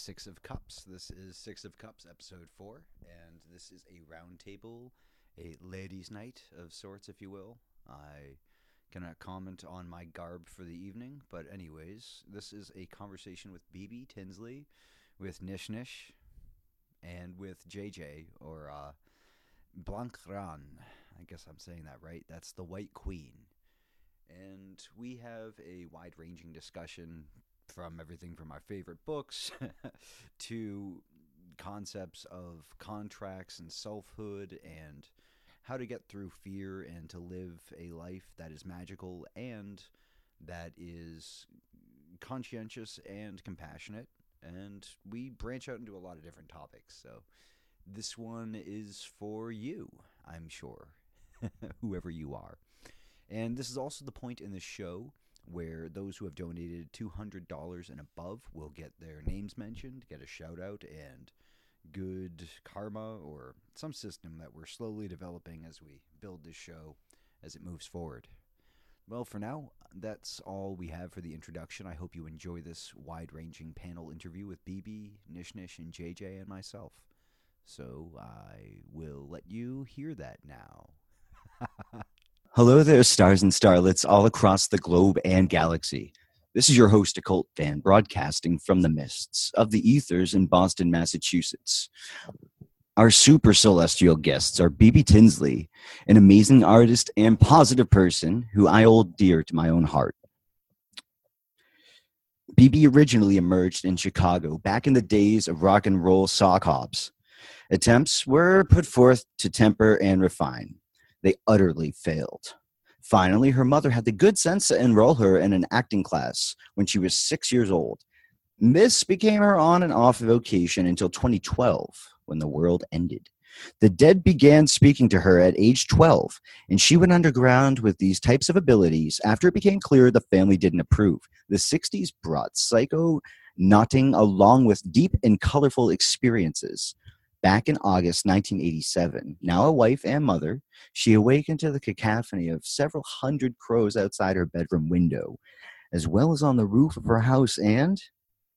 Six of Cups. This is Six of Cups, episode four, and this is a roundtable, a ladies' night of sorts, if you will. I cannot comment on my garb for the evening, but anyways, this is a conversation with BB Tinsley, with Nish Nish, and with JJ or uh, Blancran. I guess I'm saying that right. That's the White Queen. And we have a wide ranging discussion from everything from my favorite books to concepts of contracts and selfhood and how to get through fear and to live a life that is magical and that is conscientious and compassionate. And we branch out into a lot of different topics. So this one is for you, I'm sure, whoever you are. And this is also the point in the show where those who have donated $200 and above will get their names mentioned, get a shout out, and good karma or some system that we're slowly developing as we build this show as it moves forward. Well, for now, that's all we have for the introduction. I hope you enjoy this wide ranging panel interview with BB, Nishnish, and JJ, and myself. So I will let you hear that now. Hello there, stars and starlets all across the globe and galaxy. This is your host, Occult Fan, broadcasting from the mists of the ethers in Boston, Massachusetts. Our super celestial guests are BB Tinsley, an amazing artist and positive person who I hold dear to my own heart. BB originally emerged in Chicago back in the days of rock and roll sock hops. Attempts were put forth to temper and refine. They utterly failed. Finally, her mother had the good sense to enroll her in an acting class when she was six years old. This became her on and off vocation until 2012, when the world ended. The dead began speaking to her at age 12, and she went underground with these types of abilities after it became clear the family didn't approve. The 60s brought psycho knotting along with deep and colorful experiences. Back in August 1987, now a wife and mother, she awakened to the cacophony of several hundred crows outside her bedroom window, as well as on the roof of her house, and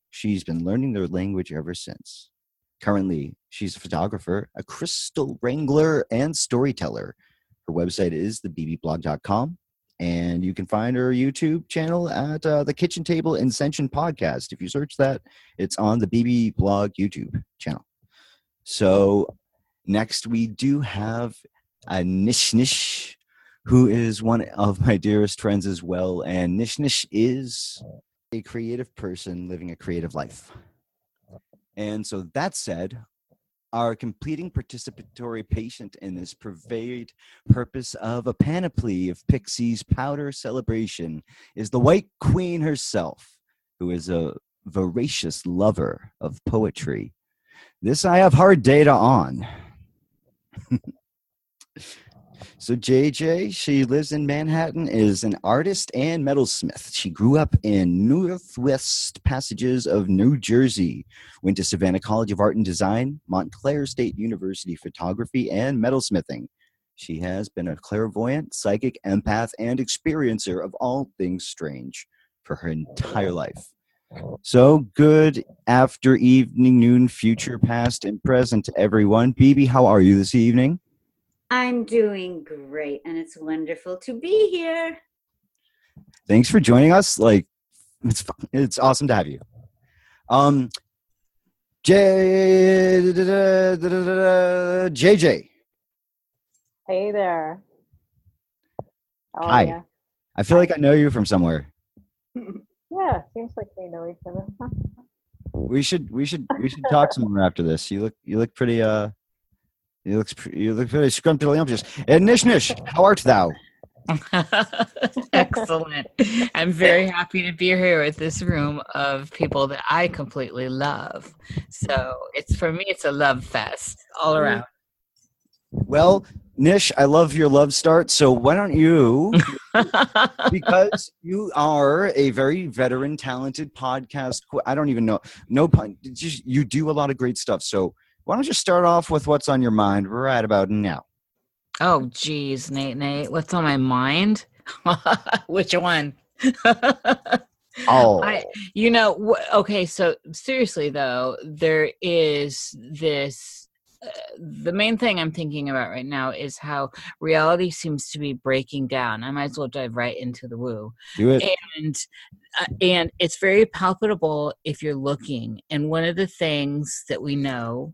she's been learning their language ever since. Currently, she's a photographer, a crystal wrangler, and storyteller. Her website is thebbblog.com, and you can find her YouTube channel at uh, the Kitchen Table Ascension Podcast. If you search that, it's on the BB Blog YouTube channel. Oh. So next we do have a Nish Nish, who is one of my dearest friends as well. And Nish Nish is a creative person living a creative life. And so that said, our completing participatory patient in this pervade purpose of a panoply of Pixies powder celebration is the White Queen herself, who is a voracious lover of poetry this I have hard data on. so JJ, she lives in Manhattan, is an artist and metalsmith. She grew up in northwest passages of New Jersey, went to Savannah College of Art and Design, Montclair State University photography and metalsmithing. She has been a clairvoyant, psychic, empath, and experiencer of all things strange for her entire life. So good after evening, noon, future, past, and present to everyone. BB, how are you this evening? I'm doing great, and it's wonderful to be here. Thanks for joining us. Like, it's it's awesome to have you. Um, J JJ. Hey there. How Hi. I feel like I know you from somewhere. Yeah, seems like we know each other. we should we should we should talk some more after this. You look you look pretty uh you look you look pretty scrumptious. And Nish Nish, how art thou? Excellent. I'm very happy to be here with this room of people that I completely love. So it's for me, it's a love fest all around. Well, Nish, I love your love start. So why don't you, because you are a very veteran, talented podcast. I don't even know. No pun. Just, you do a lot of great stuff. So why don't you start off with what's on your mind right about now? Oh, geez, Nate, Nate, what's on my mind? Which one? Oh, I, you know, wh- okay, so seriously though, there is this. Uh, the main thing I'm thinking about right now is how reality seems to be breaking down. I might as well dive right into the woo do it. and uh, and it's very palpable if you're looking and one of the things that we know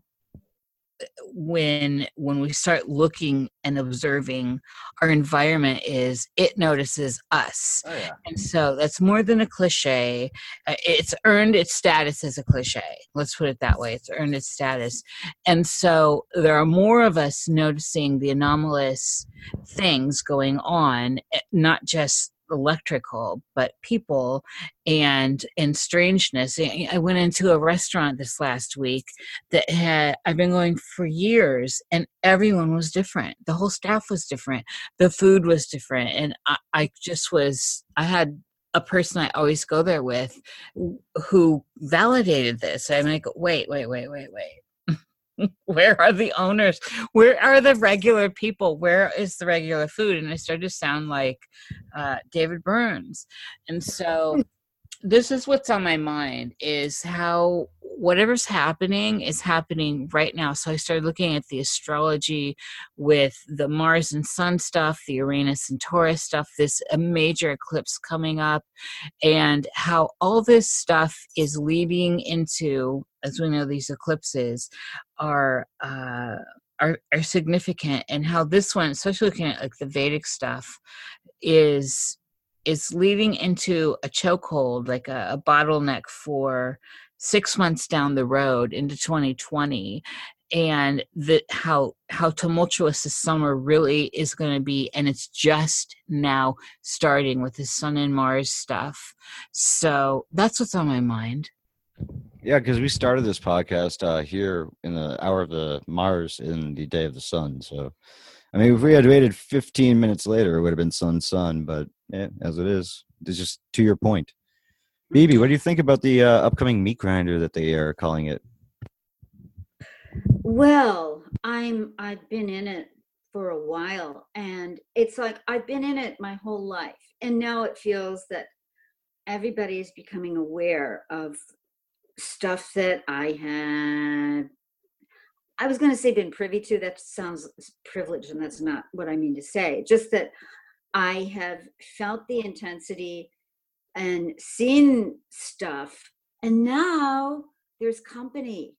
when when we start looking and observing our environment is it notices us. Oh yeah. and so that's more than a cliche. Uh, it's earned its status as a cliche. Let's put it that way. It's earned its status. And so there are more of us noticing the anomalous things going on eh, not just electrical but people and and strangeness I went into a restaurant this last week that had I've been going for years and everyone was different the whole staff was different the food was different and I, I just was I had a person I always go there with who validated this. I'm like, wait, wait, wait, wait, wait. Where are the owners? Where are the regular people? Where is the regular food? And I started to sound like uh, David Burns. And so this is what's on my mind is how whatever's happening is happening right now. So I started looking at the astrology with the Mars and Sun stuff, the Uranus and Taurus stuff, this a major eclipse coming up, and how all this stuff is leading into, as we know, these eclipses are. Uh, are, are significant and how this one especially looking at like the vedic stuff is is leading into a chokehold like a, a bottleneck for six months down the road into 2020 and the how how tumultuous the summer really is going to be and it's just now starting with the sun and mars stuff so that's what's on my mind Yeah, because we started this podcast uh, here in the hour of the Mars in the day of the sun. So, I mean, if we had waited 15 minutes later, it would have been sun, sun. But yeah, as it is, it's just to your point. BB, what do you think about the uh, upcoming meat grinder that they are calling it? Well, I'm I've been in it for a while and it's like I've been in it my whole life and now it feels that everybody is becoming aware of stuff that I had I was going to say been privy to that sounds privileged and that's not what I mean to say just that I have felt the intensity and seen stuff and now there's company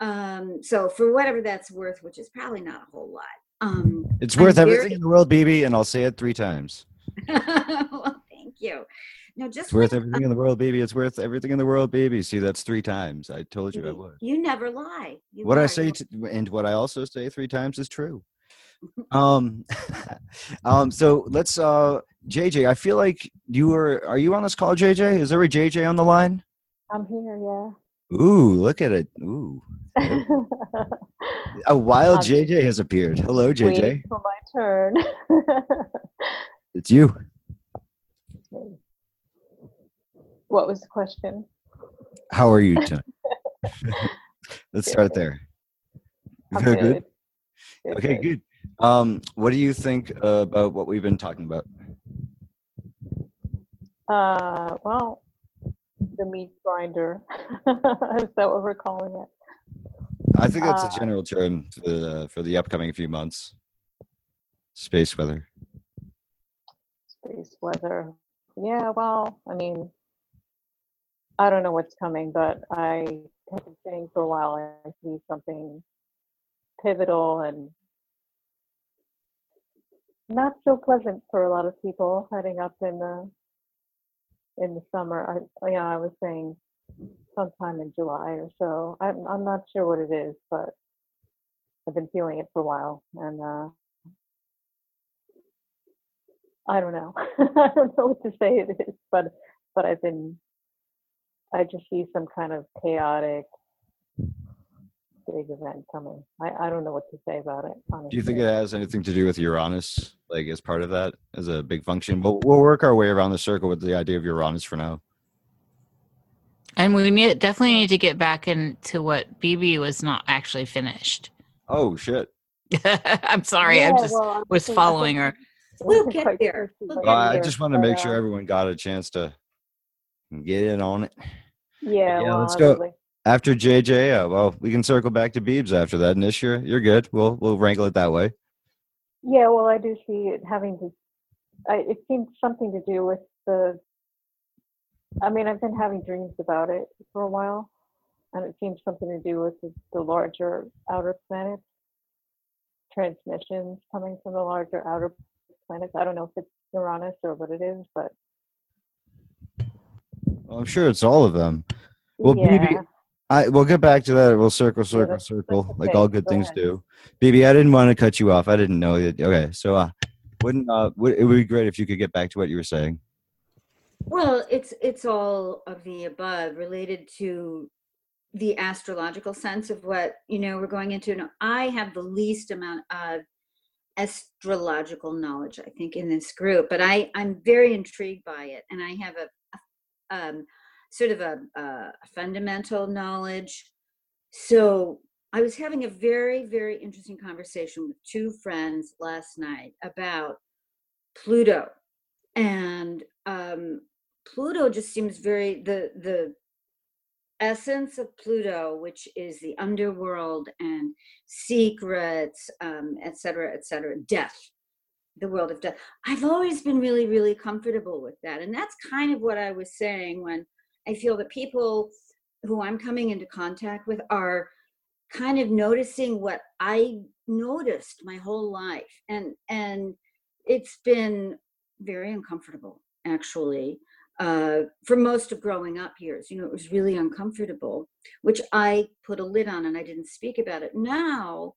um so for whatever that's worth which is probably not a whole lot um It's I'm worth very- everything in the world, BB, and I'll say it three times. well thank you no just It's worth like- everything in the world, baby. It's worth everything in the world, baby. See, that's three times. I told you I you, would. you never lie you what I say You- t- and what I also say three times is true. Um, um. So let's. Uh, JJ, I feel like you were. Are you on this call, JJ? Is there a JJ on the line? I'm here, Yeah. Ooh, look at it. Ooh, a wild Um, JJ has appeared. Hello, JJ. Waiting for my turn. It's you. What was the question? How are you tonight? let's start there. I'm Very good. good. Good, Okay, good. Um, what do you think uh, about what we've been talking about? Uh, well, the meat grinder. Is that what we're calling it? I think that's Uh, a general term for the for the upcoming few months. Space weather. Space weather. Yeah, well, I mean, I don't know what's coming, but I have been saying for a while I see something pivotal and not so pleasant for a lot of people heading up in the in the summer. I yeah, I was saying sometime in July or so. I'm I'm not sure what it is, but I've been feeling it for a while, and uh, I don't know. I don't know what to say it is, but but I've been. I just see some kind of chaotic big event coming. I I don't know what to say about it. Honestly. Do you think it has anything to do with Uranus, like as part of that, as a big function? We'll, we'll work our way around the circle with the idea of Uranus for now. and we need definitely need to get back into what bb was not actually finished Oh shit! i'm sorry i Yeah, just well, was following think- her We'll get there. We'll by get Well, I just want to make sure uh, everyone got a chance to get in on it. Yeah, Yeah, well, let's go. After JJ, uh, well, we can circle back to Beebs after that. And this year, you're good. We'll we'll wrangle it that way. Yeah, well, I do see it having to. I, it seems something to do with the. I mean, I've been having dreams about it for a while, and it seems something to do with the, the larger outer planets. Transmissions coming from the larger outer planets. I don't know if it's Uranus or what it is, but Well, I'm sure it's all of them. Well, yeah. BB, I we'll get back to that. We'll circle, circle, that's- circle, that's like all good Go things ahead. do. BB, I didn't want to cut you off. I didn't know that. Okay, so uh, wouldn't uh, would, it would be great if you could get back to what you were saying. Well, it's it's all of the above related to the astrological sense of what you know we're going into. I have the least amount of astrological knowledge, I think, in this group, but I I'm very intrigued by it, and I have a um, sort of a, a fundamental knowledge. So I was having a very very interesting conversation with two friends last night about Pluto and um, Pluto just seems very the the essence of Pluto, which is the underworld and secrets, um, et cetera, et cetera, death, the world of death. I've always been really, really comfortable with that, and that's kind of what I was saying when I feel that people who I'm coming into contact with are kind of noticing what I noticed my whole life, and and it's been very uncomfortable actually uh, for most of growing up years you know it was really uncomfortable which i put a lid on and i didn't speak about it now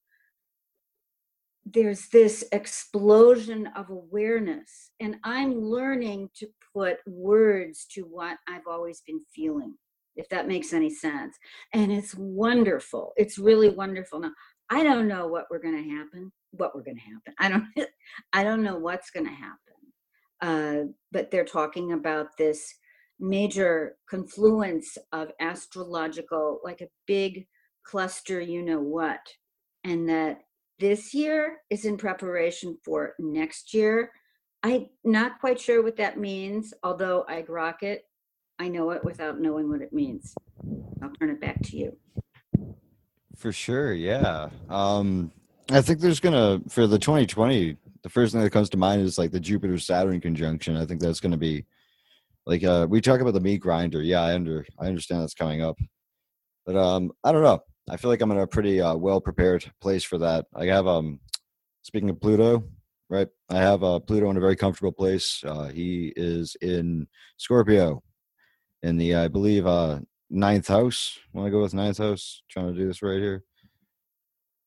there's this explosion of awareness and i'm learning to put words to what i've always been feeling if that makes any sense. And it's wonderful. It's really wonderful. Now i don't know what we're going to happen what we're going to happen. I don't i don't know what's going to happen. Uh, but they're talking about this major confluence of astrological, like a big cluster, you know what, and that this year is in preparation for next year. I'm not quite sure what that means, although I grok it. I know it without knowing what it means. I'll turn it back to you. For sure, yeah. Um, I think there's gonna for the 2020. The first thing that comes to mind is like the Jupiter Saturn conjunction. I think that's gonna be like uh, we talk about the meat grinder. Yeah, I under I understand that's coming up, but um, I don't know. I feel like I'm in a pretty uh, well prepared place for that. I have um, speaking of Pluto, right? I have uh, Pluto in a very comfortable place. Uh, he is in Scorpio, in the I believe uh ninth house. Want to go with ninth house? Trying to do this right here.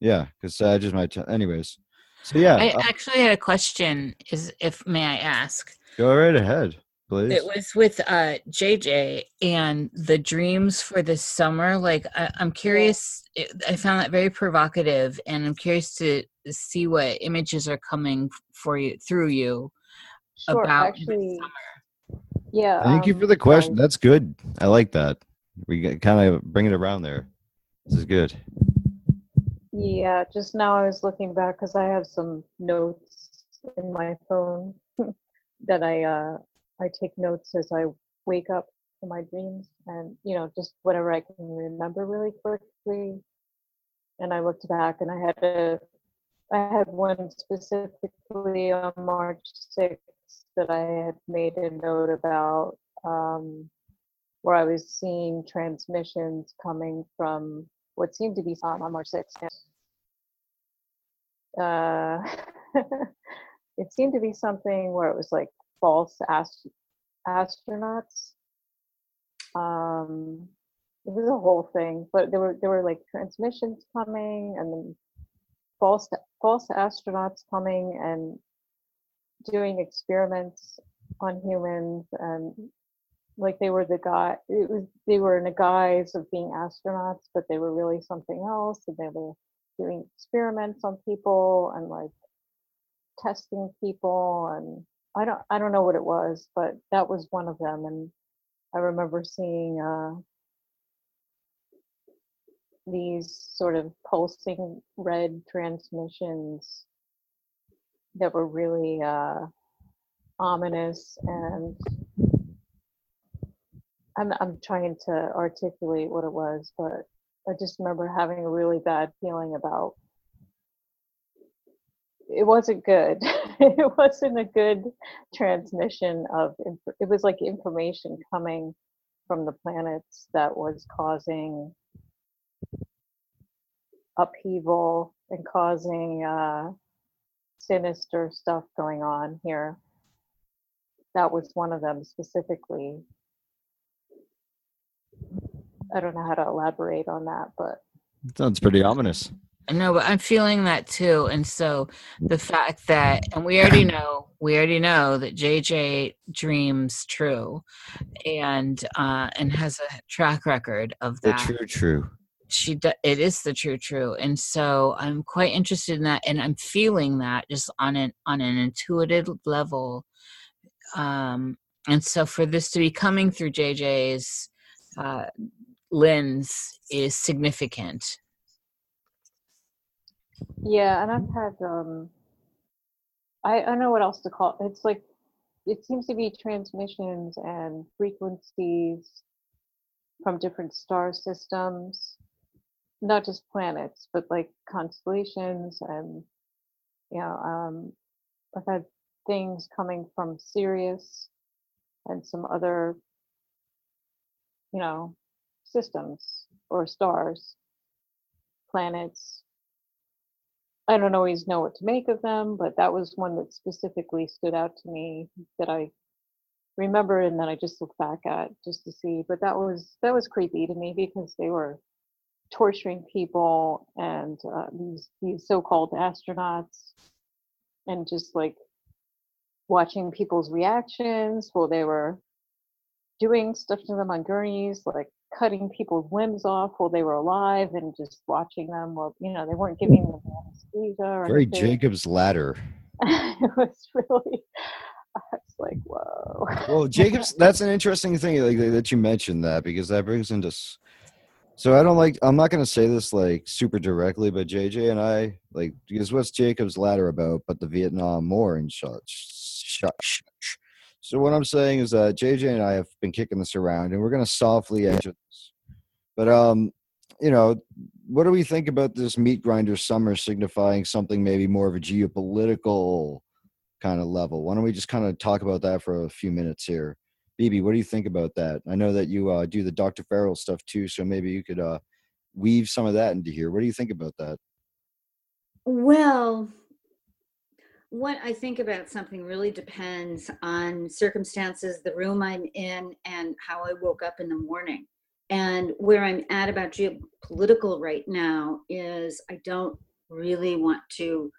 Yeah, because Sag is my. T- anyways, so yeah, I uh, actually had a question. Is if may I ask? go right ahead, please. It was with uh JJ and the dreams for this summer. Like I, I'm curious. It, I found that very provocative, and I'm curious to see what images are coming for you through you Sure, about this actually, summer. yeah. Thank you for um, the question. sorry. That's good. I like that. We kind of bring it around there. This is good. Yeah, just now I was looking back because I have some notes in my phone that I uh I take notes as I wake up from my dreams and you know just whatever I can remember really quickly. And I looked back and I had a I had one specifically on March 6th that I had made a note about um where I was seeing transmissions coming from what seemed to be on on March 6th. Uh, it seemed to be something where it was like false ast- astronauts. Um, it was a whole thing, but there were there were like transmissions coming, and then false false astronauts coming and doing experiments on humans, and like they were the guy. It was they were in a guise of being astronauts, but they were really something else, and they were doing experiments on people and like testing people and I don't I don't know what it was, but that was one of them and I remember seeing uh these sort of pulsing red transmissions that were really uh, ominous and I'm I'm trying to articulate what it was, but I just remember having a really bad feeling about it wasn't good. it wasn't a good transmission of it was like information coming from the planets that was causing upheaval and causing uh, sinister stuff going on here. That was one of them specifically. I don't know how to elaborate on that, but Sounds pretty ominous. No, but I'm feeling that too. And so the fact that, and we already know, we already know that JJ dreams true, and uh, and has a track record of The that. true, true. She, do, it is the true, true, and so I'm quite interested in that, and I'm feeling that just on an on an intuitive level. Um, and so for this to be coming through JJ's uh, lens is significant. Yeah, and I've had um I I don't know what else to call it. It's like it seems to be transmissions and frequencies from different star systems, not just planets, but like constellations and you know, um I've had things coming from Sirius and some other you know systems or stars, planets. I don't always know what to make of them, but that was one that specifically stood out to me that I remember and then I just look back at just to see. But that was that was creepy to me because they were torturing people and uh, these these so-called astronauts and just like watching people's reactions while they were doing stuff to them on gurneys, like cutting people's limbs off while they were alive and just watching them while you know they weren't giving them anesthesia or Very anything. Jacob's ladder. it was really I was like, whoa. Well, Jacob's that's an interesting thing like that you mentioned that because that brings into so I don't like I'm not gonna say this like super directly, but JJ and I like because what's Jacob's ladder about but the Vietnam War and such such. So what I'm saying is that JJ and I have been kicking this around and we're gonna softly edge this. But um, you know, what do we think about this meat grinder summer signifying something maybe more of a geopolitical kind of level? Why don't we just kind of talk about that for a few minutes here? BB, what do you think about that? I know that you uh, do the Dr. Farrell stuff too, so maybe you could uh, weave some of that into here. What do you think about that? Well, what I think about something really depends on circumstances, the room I'm in, and how I woke up in the morning. And where I'm at about geopolitical right now is I don't really want to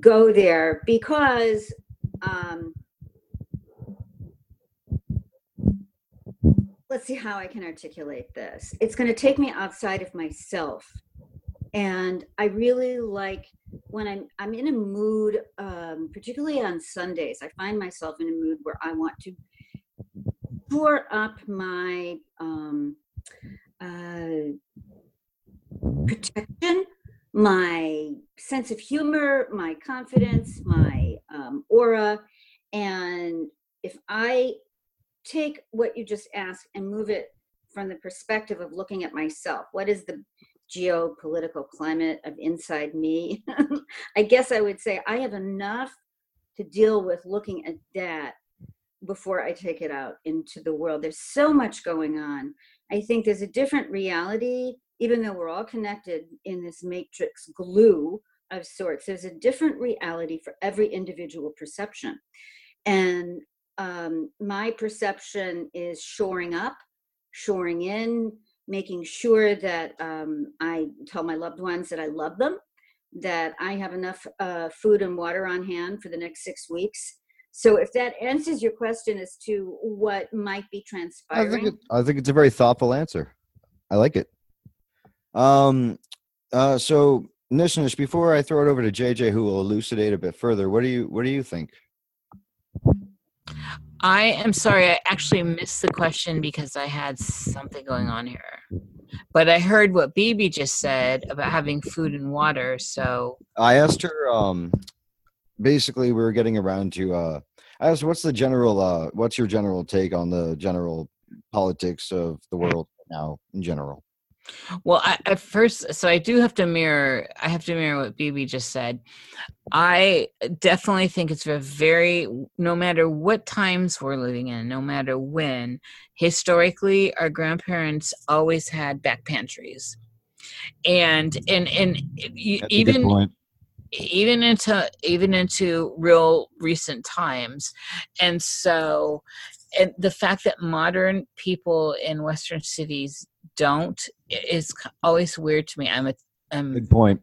go there because um, let's see how I can articulate this. It's going to take me outside of myself. And I really like when I'm I'm in a mood, um, particularly on Sundays. I find myself in a mood where I want to pour up my um, uh, protection, my sense of humor, my confidence, my um, aura, and if I take what you just asked and move it from the perspective of looking at myself, what is the geopolitical climate of inside me. I guess I would say I have enough to deal with looking at that before I take it out into the world. There's so much going on. I think there's a different reality, even though we're all connected in this matrix glue of sorts, there's a different reality for every individual perception. And um, my perception is shoring up, shoring in, making sure that um, I tell my loved ones that I love them, that I have enough uh, food and water on hand for the next six weeks. So, if that answers your question as to what might be I transpiring, think it, I think it's a very thoughtful answer. I like it. Um, uh, so Nishnish, before I throw it over to JJ, who will elucidate a bit further, what do you what do you think? I am sorry, I actually missed the question because I had something going on here. But I heard what BB just said about having food and water. So, I asked her um basically we're getting around to uh I asked what's the general uh what's your general take on the general politics of the world now in general? Well, I, at first, so I do have to mirror. I have to mirror what BB just said. I definitely think it's a very, no matter what times we're living in, no matter when, historically, our grandparents always had back pantries, and and and That's even even into even into real recent times and so and the fact that modern people in western cities don't is always weird to me i'm a Good point.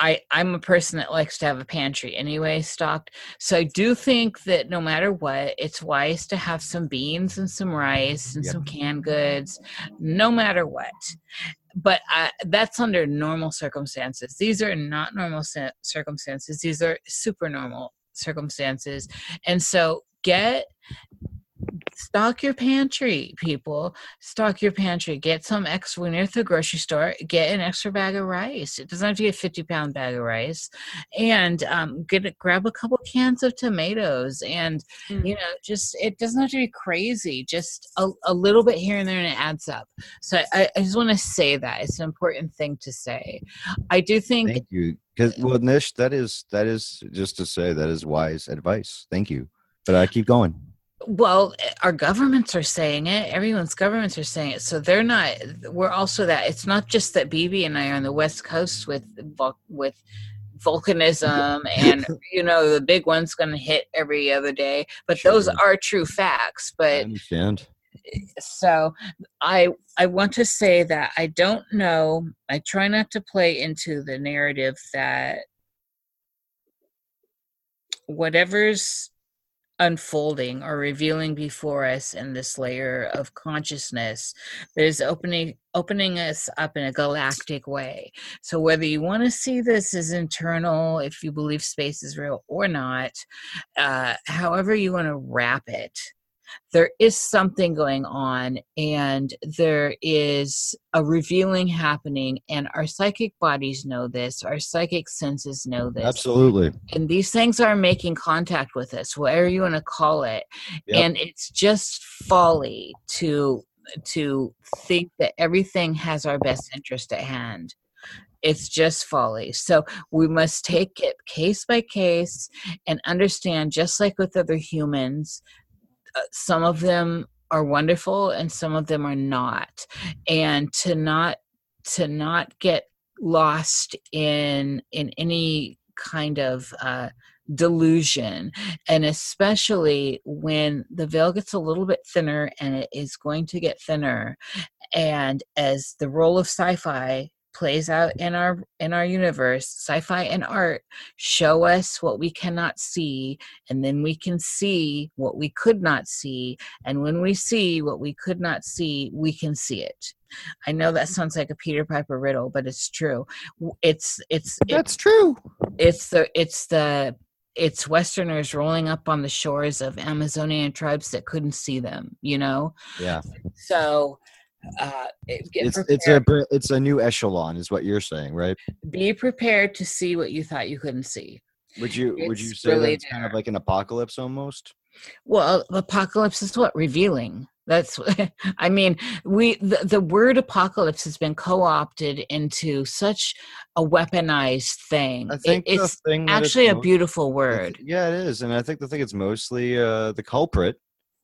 I, I'm a person that likes to have a pantry anyway stocked. So I do think that no matter what, it's wise to have some beans and some rice and Yep. some canned goods, no matter what. But uh, that's under normal circumstances. These are not normal cir- circumstances. These are super normal circumstances. And so get stock your pantry people stock your pantry get some extra when you're at the grocery store get an extra bag of rice it doesn't have to be a 50 pound bag of rice and um, get grab a couple cans of tomatoes and Mm. you know just it doesn't have to be crazy just a, a little bit here and there and it adds up so i, I just want to say that it's an important thing to say i do think Thank you. Because well, Nish, that is that is just to say that is wise advice. Thank you. But I keep going. Well, eh, our governments are saying it. Everyone's governments are saying it. So they're not. We're also that. It's not just that BB and I are on the West Coast with with volcanism and you know the big one's going to hit every other day. But those are true facts. I But understand. so I I want to say that I don't know. I try not to play into the narrative that whatever's unfolding or revealing before us in this layer of consciousness that is opening opening us up in a galactic way. So whether you want to see this as internal if you believe space is real or not uh, however you want to wrap it there is something going on and there is a revealing happening and our psychic bodies know this our psychic senses know this Absolutely. and these things are making contact with us whatever you want to call it Yep. and it's just folly to to think that everything has our best interest at hand it's just folly so we must take it case by case and understand just like with other humans some of them are wonderful and some of them are not. And to not to not get lost in in any kind of uh, delusion. And especially when the veil gets a little bit thinner and it is going to get thinner. And as the role of sci-fi plays out in our in our universe sci-fi and art show us what we cannot see and then we can see what we could not see and when we see what we could not see we can see it i know that sounds like a peter piper riddle but it's true W- it's it's it's That's true. it's the it's the it's westerners rolling up on the shores of amazonian tribes that couldn't see them you know Yeah. so uh it- get It's it's a it's a new echelon, is what you're saying, right? be prepared to see what you thought you couldn't see Would you would you say really that's kind of like an apocalypse almost? well apocalypse is what revealing that's i mean we the, the word apocalypse has been co-opted into such a weaponized thing I think the it's thing that it's actually a most- beautiful word yeah, it is, and I think the thing it's mostly uh, the culprit.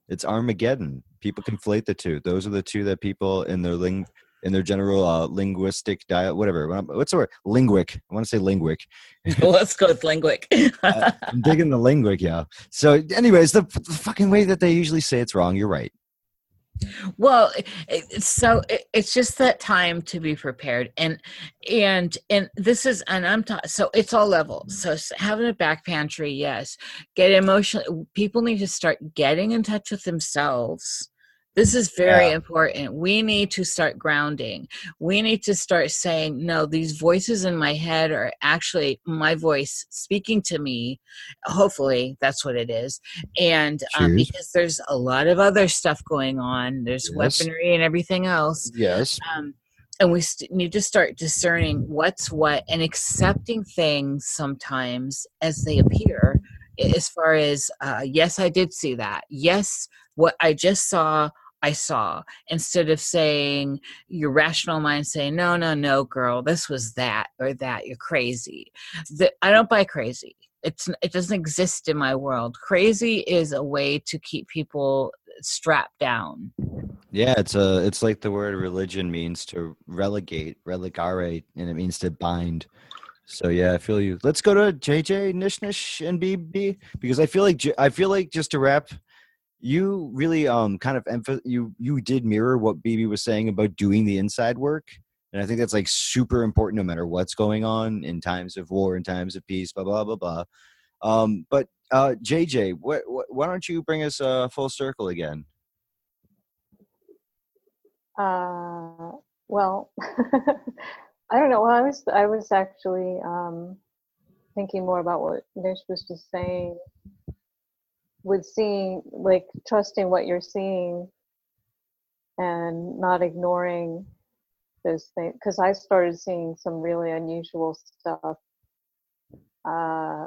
It's Armageddon. People conflate the two. Those are the two that people in their ling in their general uh, linguistic diet, whatever. What's the word? Linguic. I want to say linguic. let's go with linguic Uh, I'm digging the linguic, yeah. So, anyways, the, the fucking way that they usually say it's wrong. You're right. Well so it, it's just that time to be prepared and and and this is and i'm ta- so it's all levels so having a back pantry yes. Get emotional people need to start getting in touch with themselves this is very Yeah. important. We need to start grounding. We need to start saying no these voices in my head are actually my voice speaking to me. Hopefully that's what it is. And um, because there's a lot of other stuff going on. There's Yes. weaponry and everything else. Yes. um, and we st- need to start discerning what's what and accepting things sometimes as they appear as far as uh, yes i did see that. Yes what i just saw i saw instead of saying your rational mind saying no no no girl this was that or that you're crazy that i don't buy crazy it's it doesn't exist in my world crazy is a way to keep people strapped down Yeah, it's a it's like the word religion means to relegate, relegare, and it means to bind. So yeah, I feel you. Let's go to JJ Nish Nish and BB because I feel like I feel like just to wrap, you really um kind of emph- you you did mirror what BB was saying about doing the inside work, and I think that's like super important no matter what's going on in times of war, in times of peace, blah blah blah blah. Um, but uh, JJ, what, what why don't you bring us uh, full circle again? Uh, well, I don't know. Well, I was I was actually um, thinking more about what Nish was just saying. With seeing, like, trusting what you're seeing, and not ignoring those things. Because I started seeing some really unusual stuff. Uh,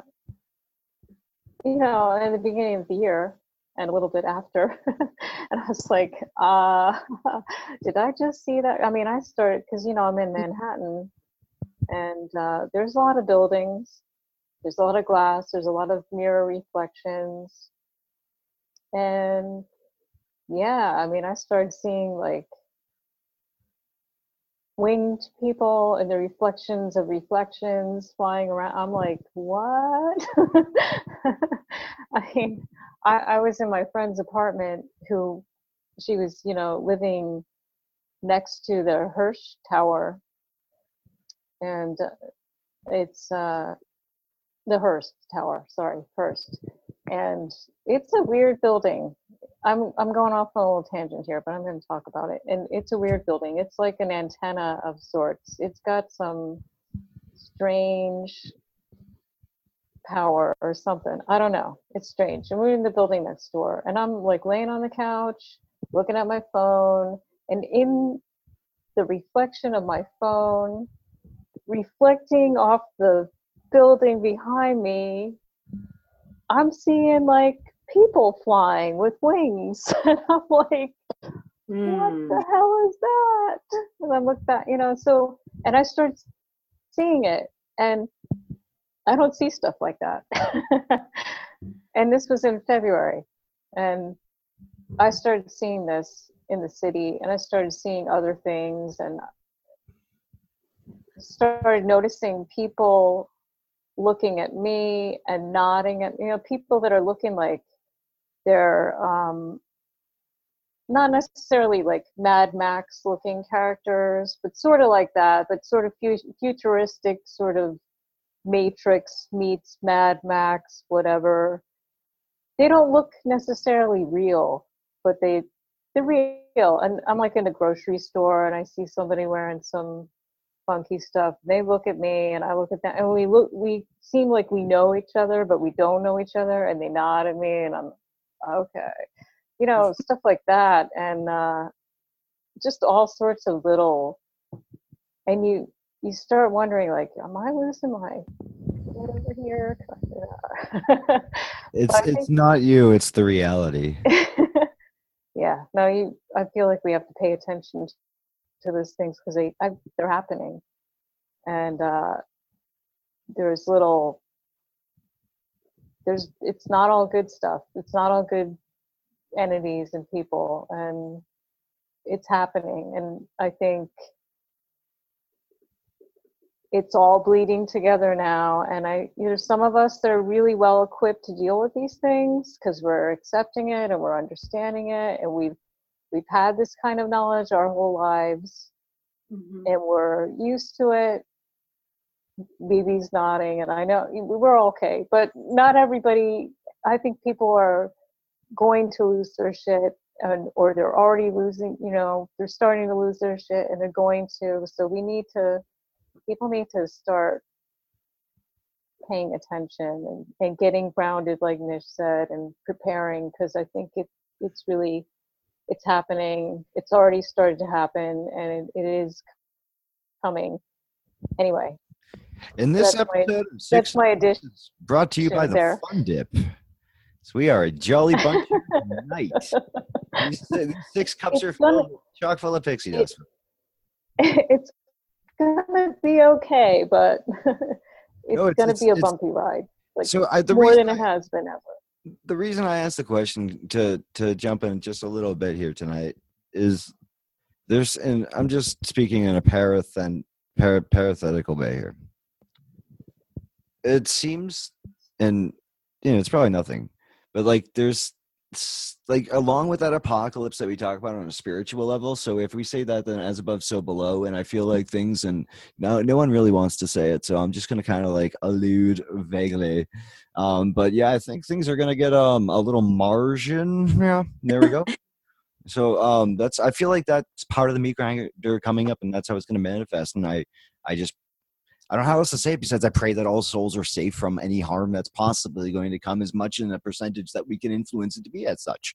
you know, in the beginning of the year, and a little bit after. and I was like, uh, did I just see that? I mean, I started because, you know, I'm in Manhattan and uh, there's a lot of buildings, there's a lot of glass, there's a lot of mirror reflections. And yeah, I mean, I started seeing like winged people and the reflections of reflections flying around. I'm like, what? I mean, I, I was in my friend's apartment who she was, you know, living next to the Hirsch Tower. And uh, it's uh, the Hearst Tower, sorry, Hearst. And it's a weird building. I'm I'm going off on a little tangent here, but I'm going to talk about it. And it's a weird building. It's like an antenna of sorts. It's got some strange power or something. I don't know. It's strange. And we're in the building next door, and I'm like laying on the couch, looking at my phone, and in the reflection of my phone, reflecting off the building behind me, I'm seeing like people flying with wings. and I'm like, what the hmm. hell is that? And I look back, you know, so, and I start seeing it, and I don't see stuff like that. and this was in February, and I started seeing this in the city, and I started seeing other things, and started noticing people looking at me and nodding at you know people that are looking like they're um not necessarily like Mad Max looking characters, but sort of like that, but sort of fu- futuristic, sort of Matrix meets Mad Max, whatever. They don't look necessarily real, but they they're real. And I'm like in the grocery store and I see somebody wearing some funky stuff. They look at me and I look at them and we look we seem like we know each other, but we don't know each other and they nod at me and I'm okay. You know, stuff like that and uh just all sorts of little and you you start wondering like, am I losing my over here? It's I it's not you, it's the reality. yeah no you i feel like we have to pay attention to those things because they I, they're happening. And uh there's little there's it's not all good stuff. It's not all good entities and people and it's happening. And i think it's all bleeding together now. And i you know some of us that are really well equipped to deal with these things because we're accepting it and we're understanding it and we've we've had this kind of knowledge our whole lives Mhm. and we're used to it bb's nodding and i know we're okay but not everybody i think people are going to lose their shit and or they're already losing you know they're starting to lose their shit and they're going to so we need to people need to start paying attention and, and getting grounded like nish said and preparing because i think it it's really it's happening it's already started to happen and it, it is coming. Anyway, In this my- episode, of that's my addition. brought to you by the there. Fun Dip. So we are a jolly bunch tonight. These, these six cups It's are gonna- full, chock full of pixie It- dust. it's gonna be okay, but it's, No, it's- gonna it's- be a bumpy ride, like So I, the more than it has been ever. The reason I asked the question to to jump in just a little bit here tonight is there's and I'm just speaking in a parathen para, parenthetical way here. It seems, and you know, it's probably nothing, but like there's like along with that apocalypse that we talk about on a spiritual level. So if we say that, then as above, so below, and I feel like things and no, no one really wants to say it, so I'm just gonna kind of like allude vaguely. Um, but yeah, I think things are gonna get um a little margin. Yeah, there we go. so um, that's I feel like that's part of the meat grinder coming up, and that's how it's gonna manifest. And I, I just I don't know how else to say it besides I pray that all souls are safe from any harm that's possibly going to come as much in a percentage that we can influence it to be as such.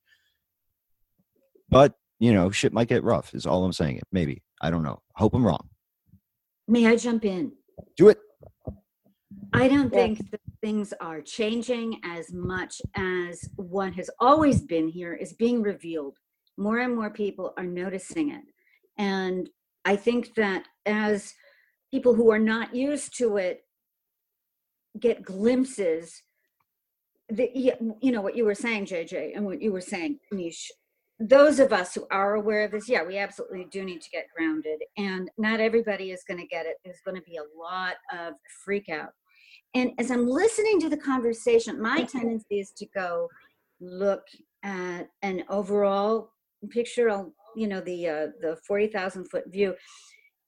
But you know, shit might get rough. Is all I'm saying. It maybe I don't know. Hope I'm wrong. May I jump in? Do it. I don't Yeah. think that things are changing as much as what has always been here is being revealed. More and more people are noticing it. And I think that as people who are not used to it get glimpses, the, you know, what you were saying, JJ, and what you were saying, Nish, those of us who are aware of this, yeah, we absolutely do need to get grounded. And not everybody is going to get it. There's going to be a lot of freak out. And as I'm listening to the conversation, my tendency is to go look at an overall picture, I'll- you know, the uh, the 40,000 foot view.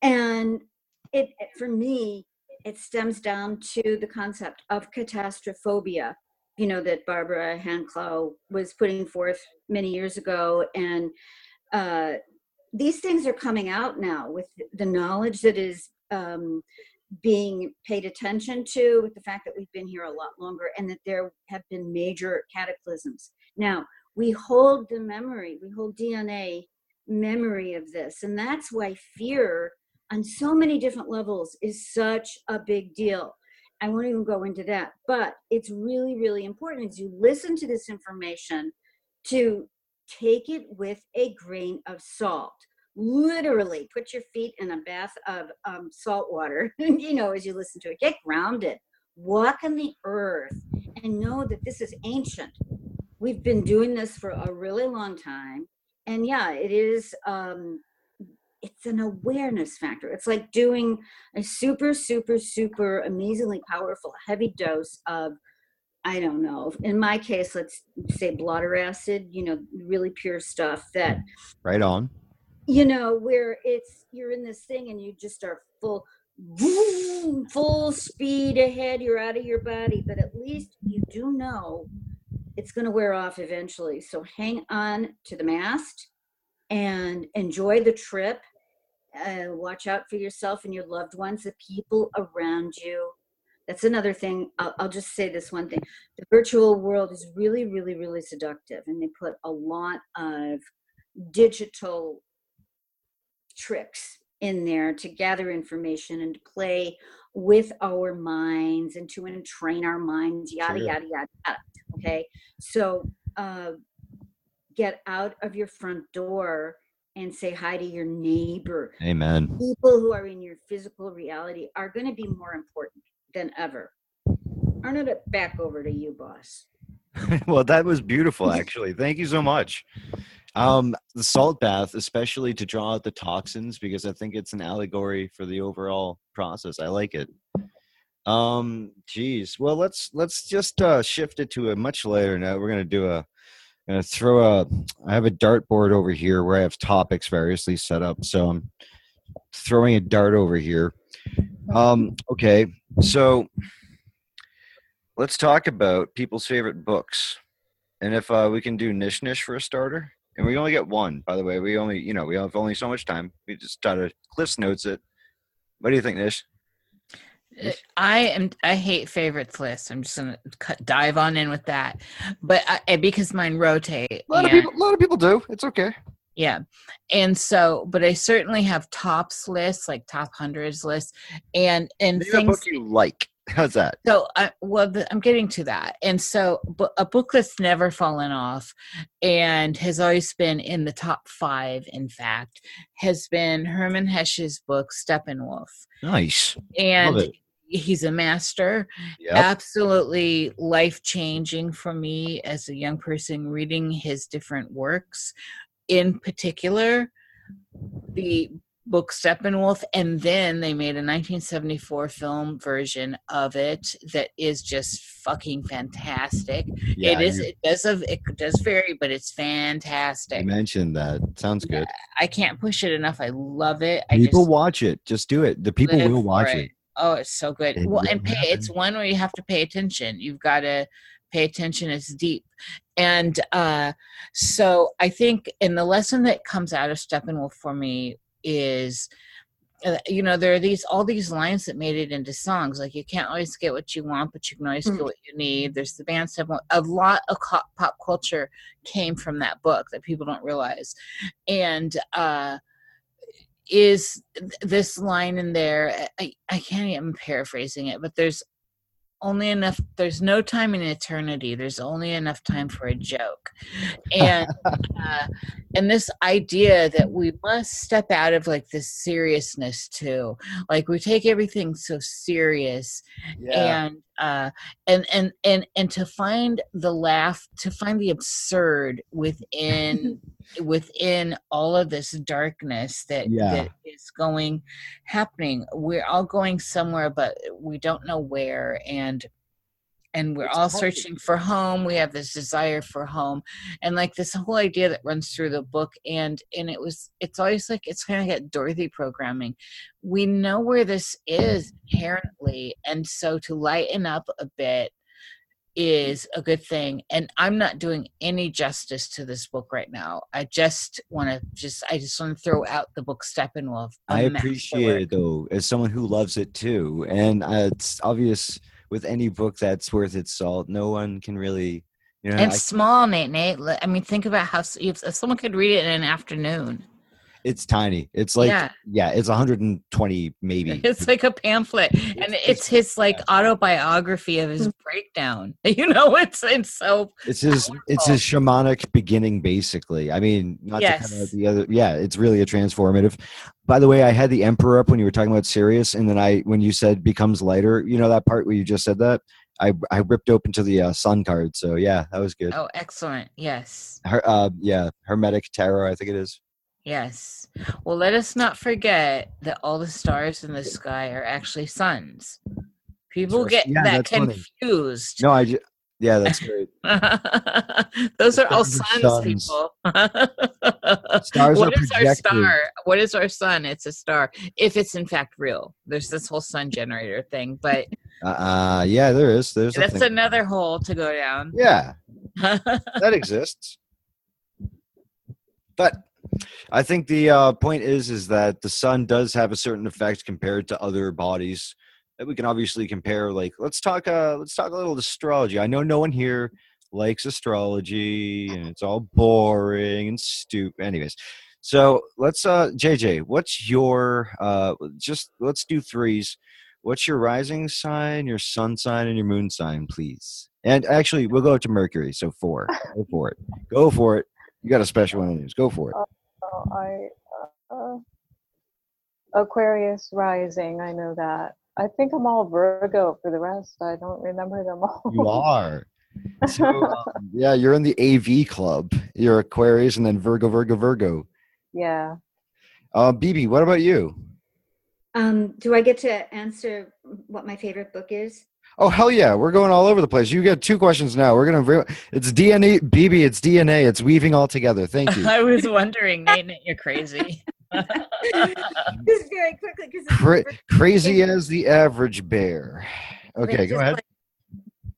And it, for me, it stems down to the concept of catastrophobia you know, that Barbara Hand Clow was putting forth many years ago. And uh, these things are coming out now with the knowledge that is um, being paid attention to, with the fact that we've been here a lot longer and that there have been major cataclysms. Now, we hold the memory, we hold DNA memory of this. And that's why fear on so many different levels is such a big deal. I won't even go into that, but it's really, really important as you listen to this information to take it with a grain of salt. Literally, put your feet in a bath of um, salt water, you know, as you listen to it. Get grounded, walk on the earth, and know that this is ancient. We've been doing this for a really long time. And yeah, it is um, it's an awareness factor. It's like doing a super, super, super amazingly powerful heavy dose of, I don't know, in my case, let's say blotter acid, you know, really pure stuff that, Right on. you know, where it's, you're in this thing and you just are full, vroom, full speed ahead, you're out of your body, but at least you do know it's going to wear off eventually. So hang on to the mast and enjoy the trip. Uh, watch out for yourself and your loved ones, the people around you. That's another thing. I'll, I'll just say this one thing. The virtual world is really, really, really seductive, and they put a lot of digital tricks in there to gather information and to play with our minds and to entrain our minds, yada, Sure. yada, yada, yada. Okay. So uh, get out of your front door and say hi to your neighbor. Amen. People who are in your physical reality are going to be more important than ever. It back over to you, boss. well, that was beautiful, actually. Thank you so much. Um, the salt bath, especially to draw out the toxins, because I think it's an allegory for the overall process. I like it. Um, geez. Well, let's let's just uh, shift it to a much later note. We're gonna do a gonna throw a. I have a dartboard over here where I have topics variously set up. So I'm throwing a dart over here. Um, okay, so let's talk about people's favorite books. And if uh, we can do Nish Nish for a starter, and we only get one, by the way, we only, you know, we have only so much time. We just to Cliff's notes it. What do you think, Nish? Uh, I am. I hate favorites list. I'm just gonna cut, dive on in with that, but I, because mine rotate. A lot of people, a lot of people do. It's okay. Yeah. And so, but I certainly have tops lists, like top hundreds lists, and and a things. book you like. How's that? So, I, well, the, I'm getting to that. And so, but a book that's never fallen off and has always been in the top five, in fact, has been Hermann Hesse's book, Steppenwolf. Nice. And it. He's a master, Yep. absolutely life changing for me as a young person reading his different works, in particular, the book Steppenwolf, and then they made a 1974 film version of it that is just fucking fantastic. Yeah, it is. It does. Have, it does vary, but it's fantastic. You mentioned that. Sounds good. I can't push it enough. I love it. I People just watch it. Just do it. The people will watch it. Oh, it's so good. It well, and pay. It's one where you have to pay attention. You've got to pay attention. It's deep, and uh, so I think, and the lesson that comes out of Steppenwolf for me is. Uh, you know there are these all these lines that made it into songs like you can't always get what you want but you can always Mm. get what you need there's the band Steppenwolf. a lot of pop culture came from that book that people don't realize and uh is th- this line in there I, I can't i'm paraphrasing it but there's only enough there's no time in eternity there's only enough time for a joke. And uh, and this idea that we must step out of like this seriousness too like we take everything so serious and uh and and and and to find the laugh to find the absurd within within all of this darkness that Yeah. that is going happening we're all going somewhere but we don't know where and and we're It's all hard. searching for home we have this desire for home and like this whole idea that runs through the book and and it was it's always like it's kind of like dorothy programming we know where this is inherently and so to lighten up a bit is a good thing and i'm not doing any justice to this book right now i just want to just i just want to throw out the book steppenwolf I appreciate it though, as someone who loves it too. And uh, it's obvious with any book that's worth its salt, no one can really, you know, and I- small nate nate i mean think about how if, if someone could read it in an afternoon it's tiny. It's like, yeah, yeah it's 120 maybe. it's like a pamphlet and it's his like autobiography of his breakdown you know it's it's so It's his, it's his shamanic beginning, basically. I mean, not to Yes. kind of the other, yeah, it's really a transformative. By the way, I had the Emperor up when you were talking about Sirius, and then I, when you said becomes lighter, you know that part where you just said that, I, I ripped open to the uh, Sun card. So yeah, that was good. oh excellent yes Her, uh, yeah, Hermetic Tarot, I think it is. Yes. Well, let us not forget that all the stars in the sky are actually suns. People get Yeah, that that's funny. confused. No, I just, yeah, that's great. Those are all suns, suns. people. Stars What is our star? What is our sun? It's a star. If it's in fact real, there's this whole sun generator thing, but Uh, uh, yeah, there is. There's that's another hole to go down. Yeah, that exists. But I think the uh, point is is that the sun does have a certain effect compared to other bodies that we can obviously compare. Like, let's talk. Uh, let's talk a little astrology. I know no one here likes astrology, and it's all boring and stupid. Anyways, so let's. Uh, JJ, what's your? Uh, just let's do threes. What's your rising sign, your sun sign, and your moon sign, please? And actually, we'll go to Mercury. So four. Go for it. Go for it. You got a special one of these. Go for it. Oh, I uh, Aquarius rising. I know that. I think I'm all Virgo for the rest. I don't remember them all. You are. So, um, yeah, you're in the AV club. You're Aquarius and then Virgo, Virgo, Virgo. yeah. Uh, BB, what about you? Um, do I get to answer what my favorite book is? Oh hell yeah, we're going all over the place. You get two questions now. We're gonna. re- It's DNA, BB. It's DNA. It's weaving all together. Thank you. I was wondering, Nate, Nate, you're crazy. Just very quickly because Cra- crazy as the average bear. Okay, go ahead. Like,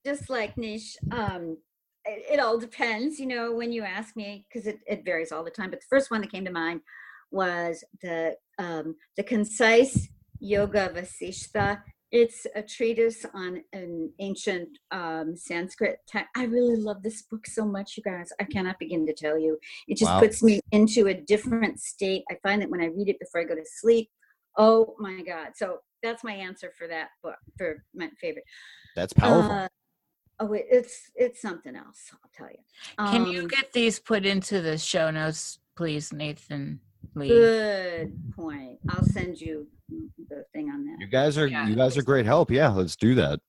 just like Nish, um, it, it all depends, you know, when you ask me, because it, it varies all the time. But the first one that came to mind was the um, the concise Yoga Vasishta It's a treatise on an ancient um, Sanskrit text. I really love this book so much, you guys. I cannot begin to tell you. It just Wow. puts me into a different state. I find that when I read it before I go to sleep, oh my God. So that's my answer for that book, for my favorite. That's powerful. Uh, oh, wait, it's it's something else. I'll tell you. Can you Um, get these put into the show notes, please, Nathan Lee? Good point. I'll send you the thing on that. you guys are Yeah. you guys are great help. Yeah, let's do that.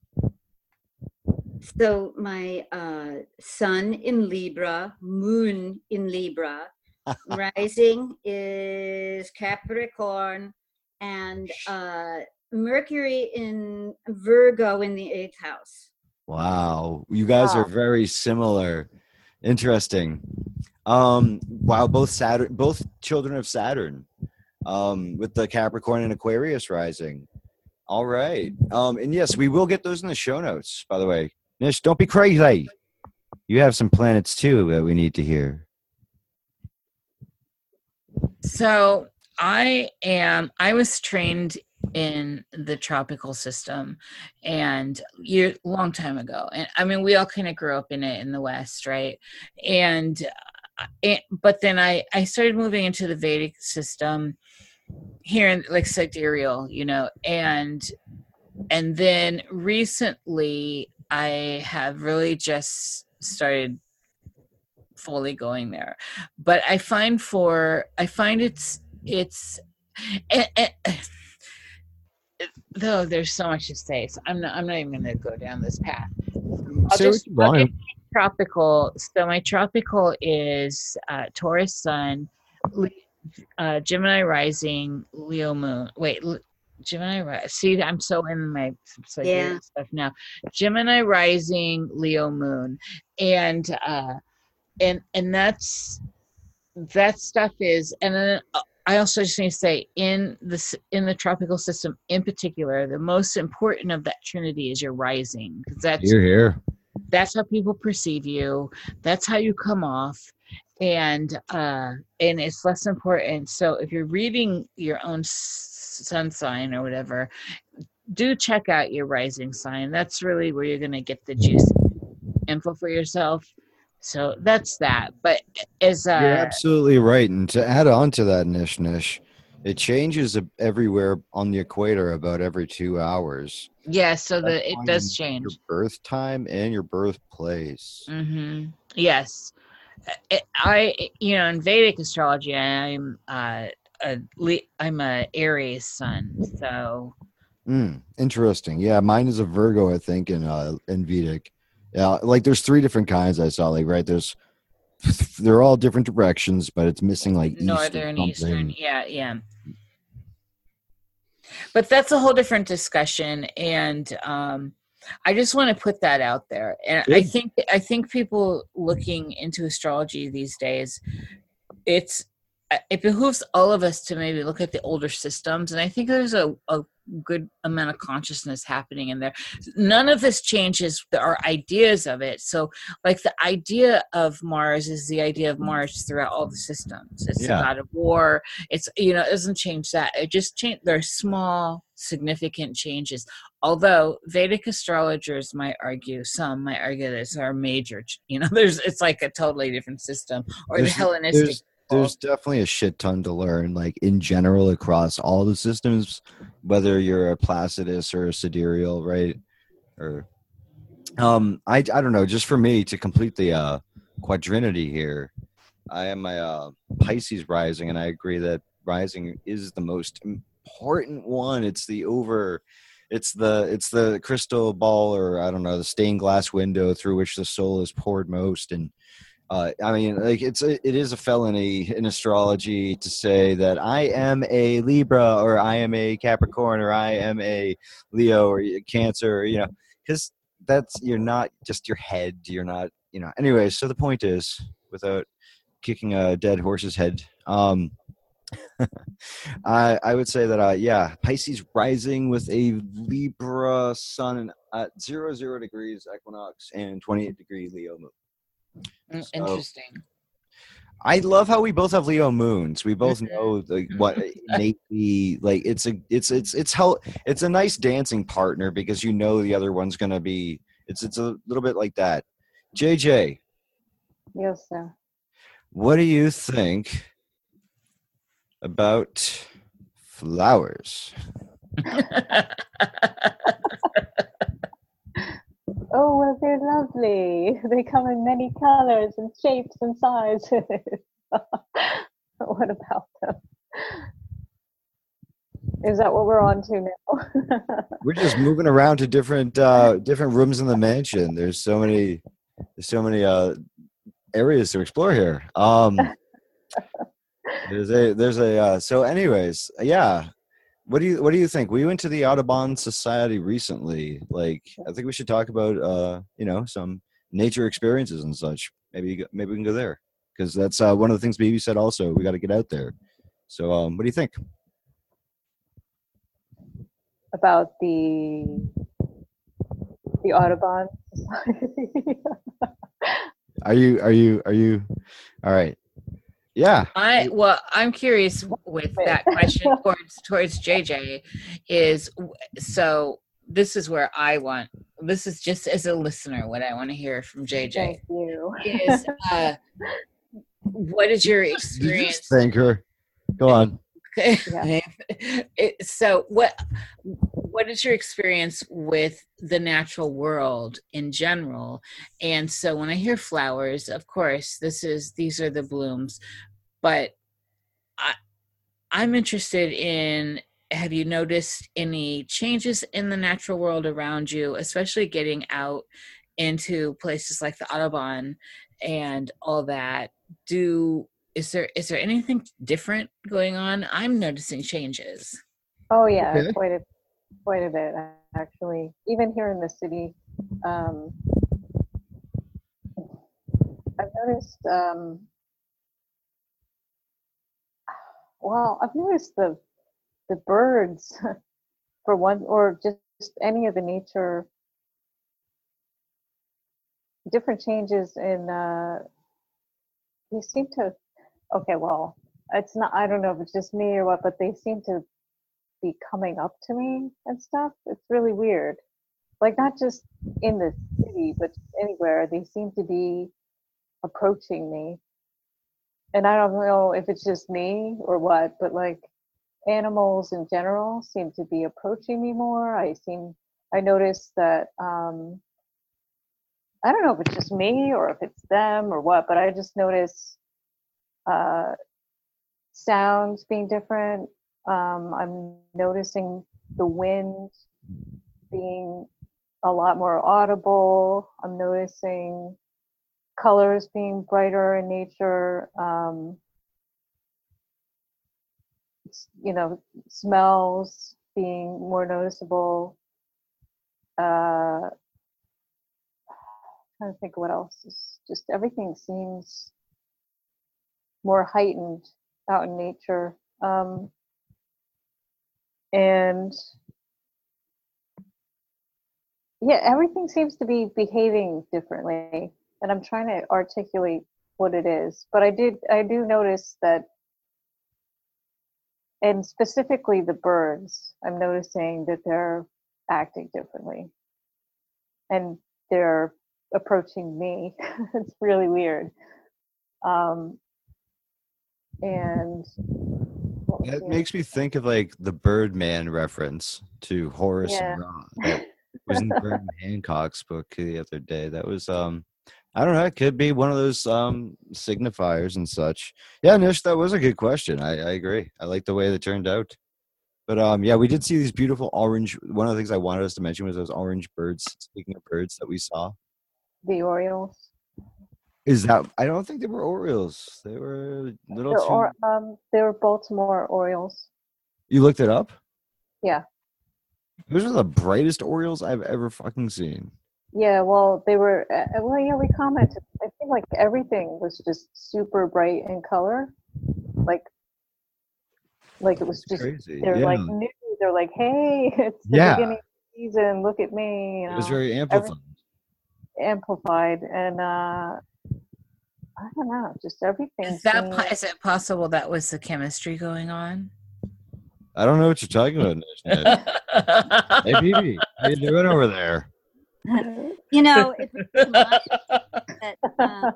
So my uh, sun in Libra, moon in Libra, rising is Capricorn, and uh, Mercury in Virgo in the eighth house. Wow, you guys are very similar. Interesting. Um, wow, both Saturn, both children of Saturn, um, with the Capricorn and Aquarius rising. All right. Um, and yes, we will get those in the show notes. By the way, Nish, don't be crazy. You have some planets too that we need to hear. So I am. I was trained in the tropical system, and year long time ago. And I mean, we all kind of grew up in it in the West, right? And, it, but then I I started moving into the Vedic system here in like sidereal, you know, and and then recently I have really just started fully going there. But i find for i find it's it's eh, eh, eh, though there's so much to say so i'm not i'm not even going to go down this path. I'll what just you I'll want. get my tropical so my tropical is uh taurus sun uh gemini rising leo moon wait gemini ri- see i'm so in my Yeah. stuff now gemini rising leo moon and uh and and that's that stuff is and then uh, i also just need to say in this in the tropical system in particular the most important of that trinity is your rising 'cause that's Here, here. That's how people perceive you. That's how you come off. And uh and it's less important. So if you're reading your own sun sign or whatever do check out your rising sign. That's really where you're going to get the juicy info for yourself. So that's that. But as uh You're absolutely right. And to add on to that, Nish Nish, it changes everywhere on the equator about every two hours. yeah so That's the it does change Your birth time and your birthplace. hmm Yes, I- you know in Vedic astrology I'm uh, a I'm a Aries sun, so Mm, interesting. Yeah, mine is a Virgo, I think, in uh in Vedic. Yeah, like there's three different kinds I saw. Like, right, there's they're all different directions, but it's missing like east or northern, eastern, something. yeah, yeah. But that's a whole different discussion, and um, I just want to put that out there. And I think I think people looking into astrology these days, it's it behooves all of us to maybe look at the older systems, and I think there's a, a good amount of consciousness happening in there. None of this changes our ideas of it. So, like the idea of Mars is the idea of Mars throughout all the systems. It's Yeah. the god of war. It's you know it doesn't change that. It just change. There are small significant changes. Although Vedic astrologers might argue, some might argue that it's our major. You know, there's it's like a totally different system, or There's- the Hellenistic. There's- There's definitely a shit ton to learn, like in general across all the systems, whether you're a Placidus or a sidereal, right? Or um I I don't know, just for me to complete the uh quadrinity here, I am a uh, Pisces rising, and I agree that rising is the most important one. It's the over it's the it's the crystal ball or I don't know, the stained glass window through which the soul is poured most and uh, I mean, like it's a, it is a felony in astrology to say that I am a Libra or I am a Capricorn or I am a Leo or Cancer, you know, because that's you're not just your head. You're not, you know. Anyway, so the point is, without kicking a dead horse's head, um, I I would say that uh, yeah, Pisces rising with a Libra sun at zero zero degrees equinox and twenty eight degree Leo moon. Mm, So- Interesting. I love how we both have Leo moons. We both Mhm. know like what innately like it's a it's it's it's how it's a nice dancing partner because you know the other one's gonna be it's it's a little bit like that. JJ, Yes, sir. what do you think about flowers? Oh, well, they're lovely. They come in many colors and shapes and sizes. what about them? Is that what we're on to now? We're just moving around to different uh different rooms in the mansion. There's so many there's so many uh areas to explore here. Um there's a there's a uh so anyways, yeah. What do you what do you think? We went to the Audubon Society recently. Like I think we should talk about uh you know some nature experiences and such. Maybe you go- maybe we can go there because that's uh one of the things BB said also. We got to get out there. So um what do you think? about the the Audubon Society. Are you are you are you all right? Yeah. I well, I'm curious with that question towards towards JJ is so this is where I want this is just as a listener what I want to hear from JJ Thank you. is uh what is your Did you experience thank her? Go on. It- so what what is your experience with the natural world in general? And so when i hear flowers of course this is these are the blooms but i i'm interested in have you noticed any changes in the natural world around you especially getting out into places like the audubon and all that? Do is there is there anything different going on? I'm noticing changes. Oh yeah, Okay. quite a quite a bit actually. Even here in the city, um, I've noticed. Um, well, I've noticed the the birds, for one, or just any of the nature. Different changes in. Uh, they seem to. Okay, well, it's not. I don't know if it's just me or what, but they seem to be coming up to me and stuff. It's really weird. Like not just in the city, but anywhere. They seem to be approaching me. And I don't know if it's just me or what, but like animals in general seem to be approaching me more. I seem I notice that um I don't know if it's just me or if it's them or what, but I just notice uh sounds being different um, I'm noticing the wind being a lot more audible. I'm noticing colors being brighter in nature. Um, you know, smells being more noticeable. Uh, trying to think what else. Just everything seems more heightened out in nature. Um, and yeah everything seems to be behaving differently and i'm trying to articulate what it is but i did i do notice that and specifically the birds i'm noticing that they're acting differently and they're approaching me. It's really weird. Um and That makes me think of like the Birdman reference to Horus Yeah. and Thoth. That was in Vernon Hancock's book the other day. That was um I don't know, it could be one of those um signifiers and such. Yeah, Nish, that was a good question. I, I agree. I like the way that turned out. But um yeah, we did see these beautiful orange one of the things I wanted us to mention was those orange birds. Speaking of birds that we saw. the orioles Is that I don't think they were Orioles. They were little too or, um, they were Baltimore Orioles. You looked it up? Yeah. Those are the brightest Orioles I've ever fucking seen. Yeah, well, they were. Uh, uh, well, yeah, we commented. I think like everything was just super bright in color, like, like it was just. Crazy. They're yeah. like new. They're like, hey, it's the Yeah. beginning of the season. Look at me. You it was very amplified. amplified, and uh, I don't know, just everything. Is that po- is it possible that was the chemistry going on? I don't know what you're talking about, Hey, BB, how you doing over there? You know, it brings to mind that uh,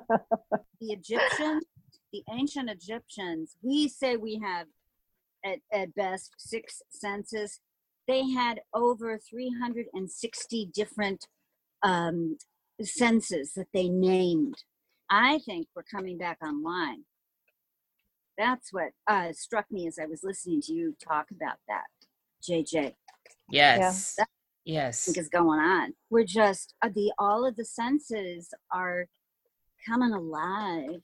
the Egyptians, the ancient Egyptians, we say we have at, at best six senses. They had over 360 different um, senses that they named. I think we're coming back online. That's what uh, struck me as I was listening to you talk about that, JJ. yes. That- Yes. think is going on. We're just uh, the all of the senses are coming alive.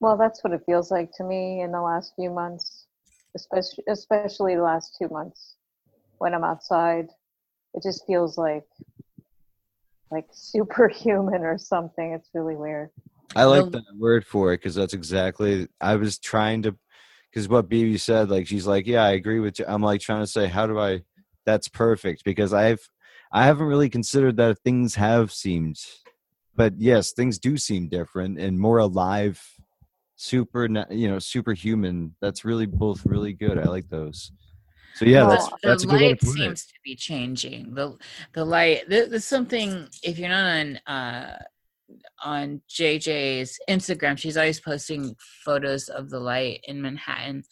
Well, that's what it feels like to me in the last few months, especially especially the last two months when I'm outside. It just feels like like superhuman or something. It's really weird. I like that word for it because that's exactly. I was trying to, because what BB said, like she's like, yeah, I agree with you. I'm like trying to say, how do I? That's perfect because I've, I haven't really considered that things have seemed, but yes, things do seem different and more alive, super, na- you know, superhuman. That's really both really good. I like those. So yeah, Well, that's the, that's a the good way to light it. seems to be changing. The the light there- there's something if you're not on uh on JJ's Instagram, she's always posting photos of the light in Manhattan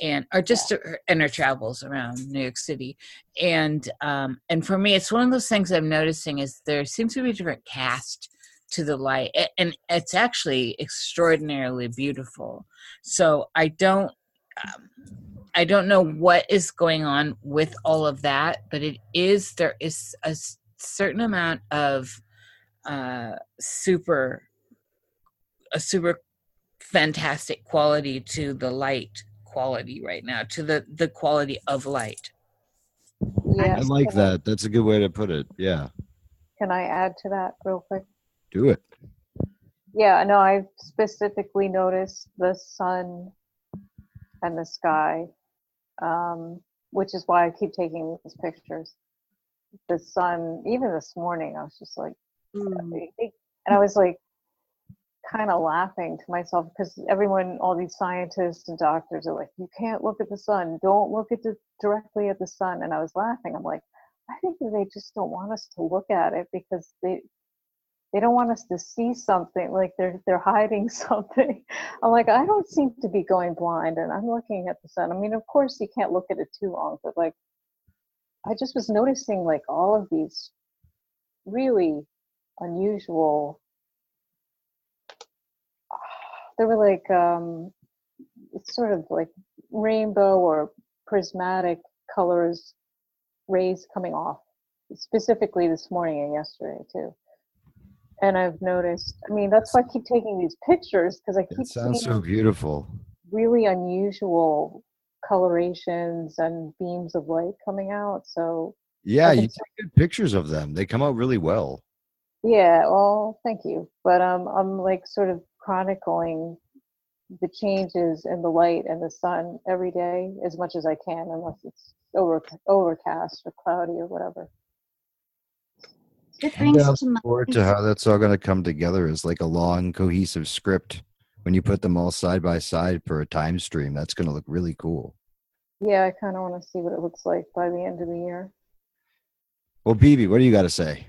and or just her, in her travels around New York City. And um and for me it's one of those things I'm noticing is there seems to be a different cast to the light and it's actually extraordinarily beautiful. So I don't um, I don't know what is going on with all of that, but it is there is a certain amount of uh, super a super fantastic quality to the light quality right now to the the quality of light. Yeah. I like that. That's a good way to put it. Yeah, Can I add to that real quick? do it. Yeah, no, i've specifically noticed the sun and the sky, um, which is why I keep taking these pictures. The sun, even this morning, I was just like, Mm. and I was like, kind of laughing to myself because everyone, all these scientists and doctors are like, you can't look at the sun. Don't look at the directly at the sun. And I was laughing. I'm like, I think they just don't want us to look at it because they they don't want us to see something like they're they're hiding something. I'm like, I don't seem to be going blind, and I'm looking at the sun. I mean, of course, you can't look at it too long, but like, I just was noticing like all of these really unusual. They were like um, it's sort of like rainbow or prismatic colors, rays coming off. Specifically this morning and yesterday too and I've noticed. I mean, that's why I keep taking these pictures because I keep It sounds seeing so beautiful. really unusual colorations and beams of light coming out. So Yeah, you take good pictures of them. They come out really well. yeah, well, thank you. But um, I'm like sort of chronicling the changes in the light and the sun every day as much as I can, unless it's over overcast or cloudy or whatever. It brings Yeah, to mind. Forward to how that's all going to come together as like a long, cohesive script. When you put them all side by side for a time stream, that's going to look really cool. Yeah, I kind of want to see what it looks like by the end of the year. Well, BB, what do you got to say?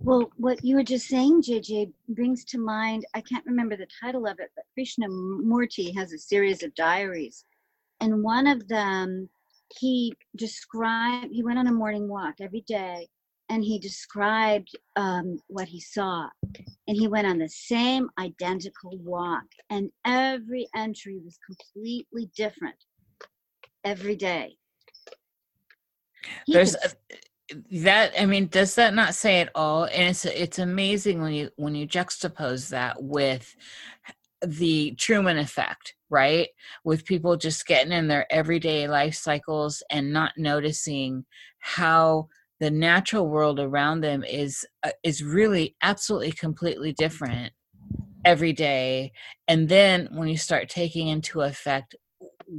Well, what you were just saying, JJ, brings to mind, I can't remember the title of it, but Krishnamurti has a series of diaries. And one of them, he described, he went on a morning walk every day and he described um, what he saw. And he went on the same identical walk, and every entry was completely different every day. He There's could a, that I mean, does that not say it all? And it's it's amazing when you when you juxtapose that with the Truman effect, right? With people just getting in their everyday life cycles and not noticing how the natural world around them is uh, is really absolutely completely different every day. And then when you start taking into effect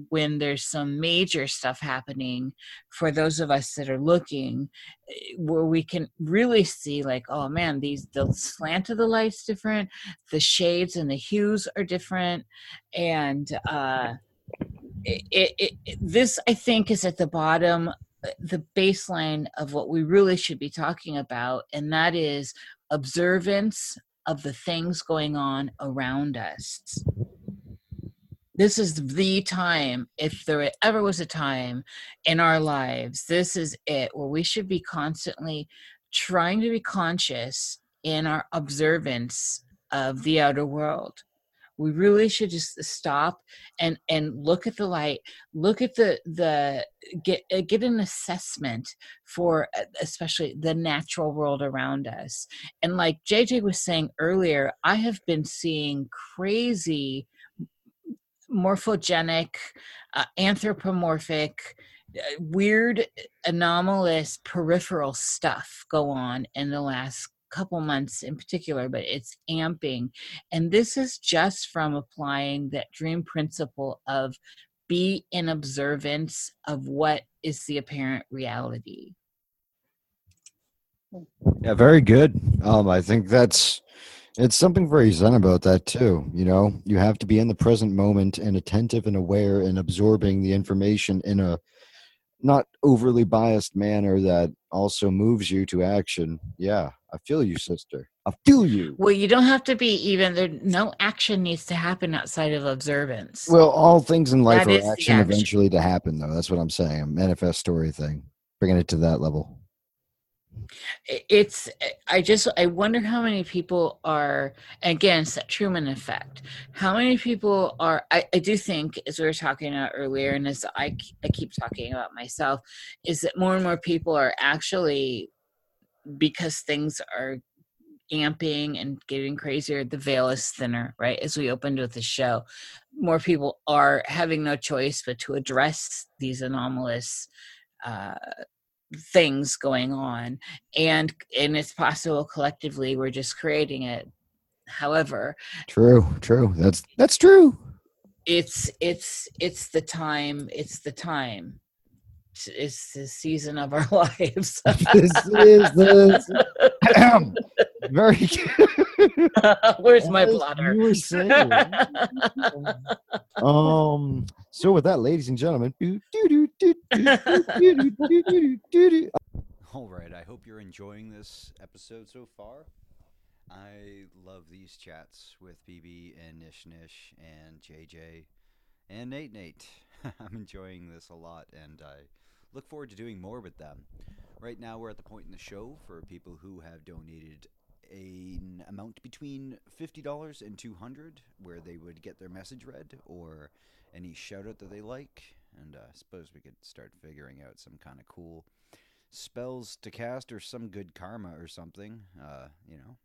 when there's some major stuff happening for those of us that are looking eh, where we can really see like oh man these the slant of the lights different the shades and the hues are different. And uh it, it, it this i think is at the bottom the baseline of what we really should be talking about and that is observance of the things going on around us. This is the time if there ever was a time in our lives this is it where we should be constantly trying to be conscious in our observance of the outer world we really should just stop and and look at the light look at the the get uh, get an assessment for uh, especially the natural world around us. And like jj was saying earlier i have been seeing crazy morphogenic, uh, anthropomorphic, uh, weird, anomalous peripheral stuff go on in the last couple months in particular, but it's amping. And this is just from applying that dream principle of be in observance of what is the apparent reality. Yeah, very good. Um, I think that's it's something very zen about that too. You know, you have to be in the present moment and attentive and aware and absorbing the information in a not overly biased manner that also moves you to action. Yeah, I feel you, sister. I feel you. Well, you don't have to be even there. No action needs to happen outside of observance. Well, all things in life That are action action. eventually to happen, though. That's what I'm saying. A manifest story thing, bringing it to that level. It's i just i wonder how many people are again it's that truman effect how many people are i, I do think as we were talking about earlier and as I, I keep talking about myself is that more and more people are actually because things are amping and getting crazier the veil is thinner right as we opened with the show more people are having no choice but to address these anomalous uh, things going on and and it's possible collectively we're just creating it however True, true. That's that's true. it's it's it's the time it's the time it's the season of our lives. this is the very. Where's my blotter? um. So with that, ladies and gentlemen. All right. I hope you're enjoying this episode so far. I love these chats with BB and Nish Nish and JJ and Nate Nate. I'm enjoying this a lot, and I look forward to doing more with them. Right now, we're at the point in the show for people who have donated an amount between $50 and 200 where they would get their message read or any shout out that they like. And uh, I suppose we could start figuring out some kind of cool spells to cast or some good karma or something, uh, you know.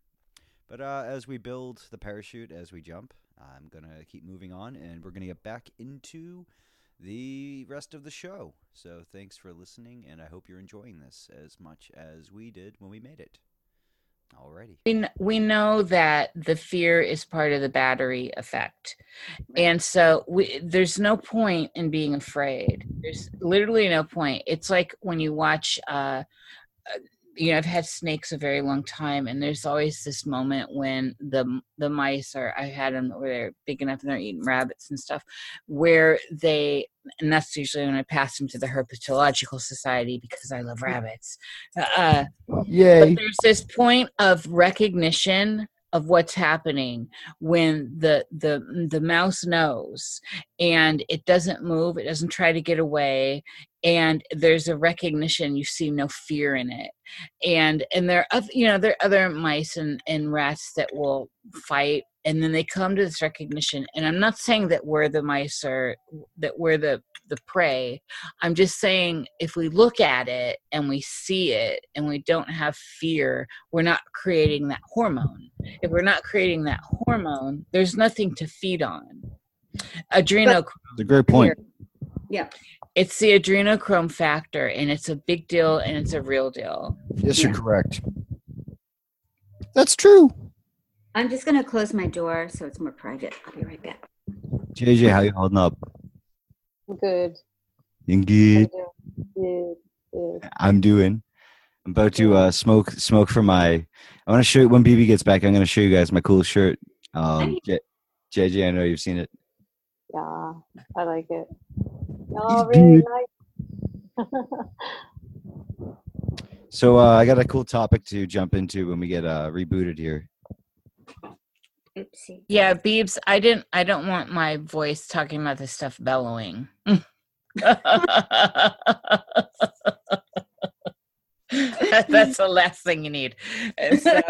But uh, as we build the parachute, as we jump, I'm going to keep moving on and we're going to get back into the rest of the show. So thanks for listening, and I hope you're enjoying this as much as we did when we made it. Alrighty. we, we know that the fear is part of the battery effect and so we, there's no point in being afraid there's literally no point it's like when you watch uh uh, you know i've had snakes a very long time and there's always this moment when the the mice are i had them where they're big enough and they're eating rabbits and stuff where they and that's usually when i pass them to the herpetological society because i love rabbits uh Yay! but there's this point of recognition of what's happening when the the mm, the mouse knows and it doesn't move it doesn't try to get away and there's a recognition you see no fear in it. And and there are you know there are other mice and, and rats that will fight and then they come to this recognition and i'm not saying that we're the mice or that we're the the prey I'm just saying if we look at it and we see it and we don't have fear, we're not creating that hormone. If we're not creating that hormone, there's nothing to feed on. Adrenochrome, It's a great point. Yeah. it's the adrenochrome factor and it's a big deal and it's a real deal. Yes, you're Yeah. correct. That's true. I'm just going to close my door so it's more private. I'll be right back. JJ, how you holding up? Good. You good? Good. Good. I'm doing. I'm about to uh, smoke smoke for my. I want to show you when BB gets back. I'm going to show you guys my cool shirt. Um, J- JJ, I know you've seen it. Yeah, I like it. Oh, really nice. So uh, I got a cool topic to jump into when we get uh, rebooted here. Oopsie. Yeah, Beebs, I didn't I don't want my voice talking about this stuff bellowing. that's the last thing you need. And so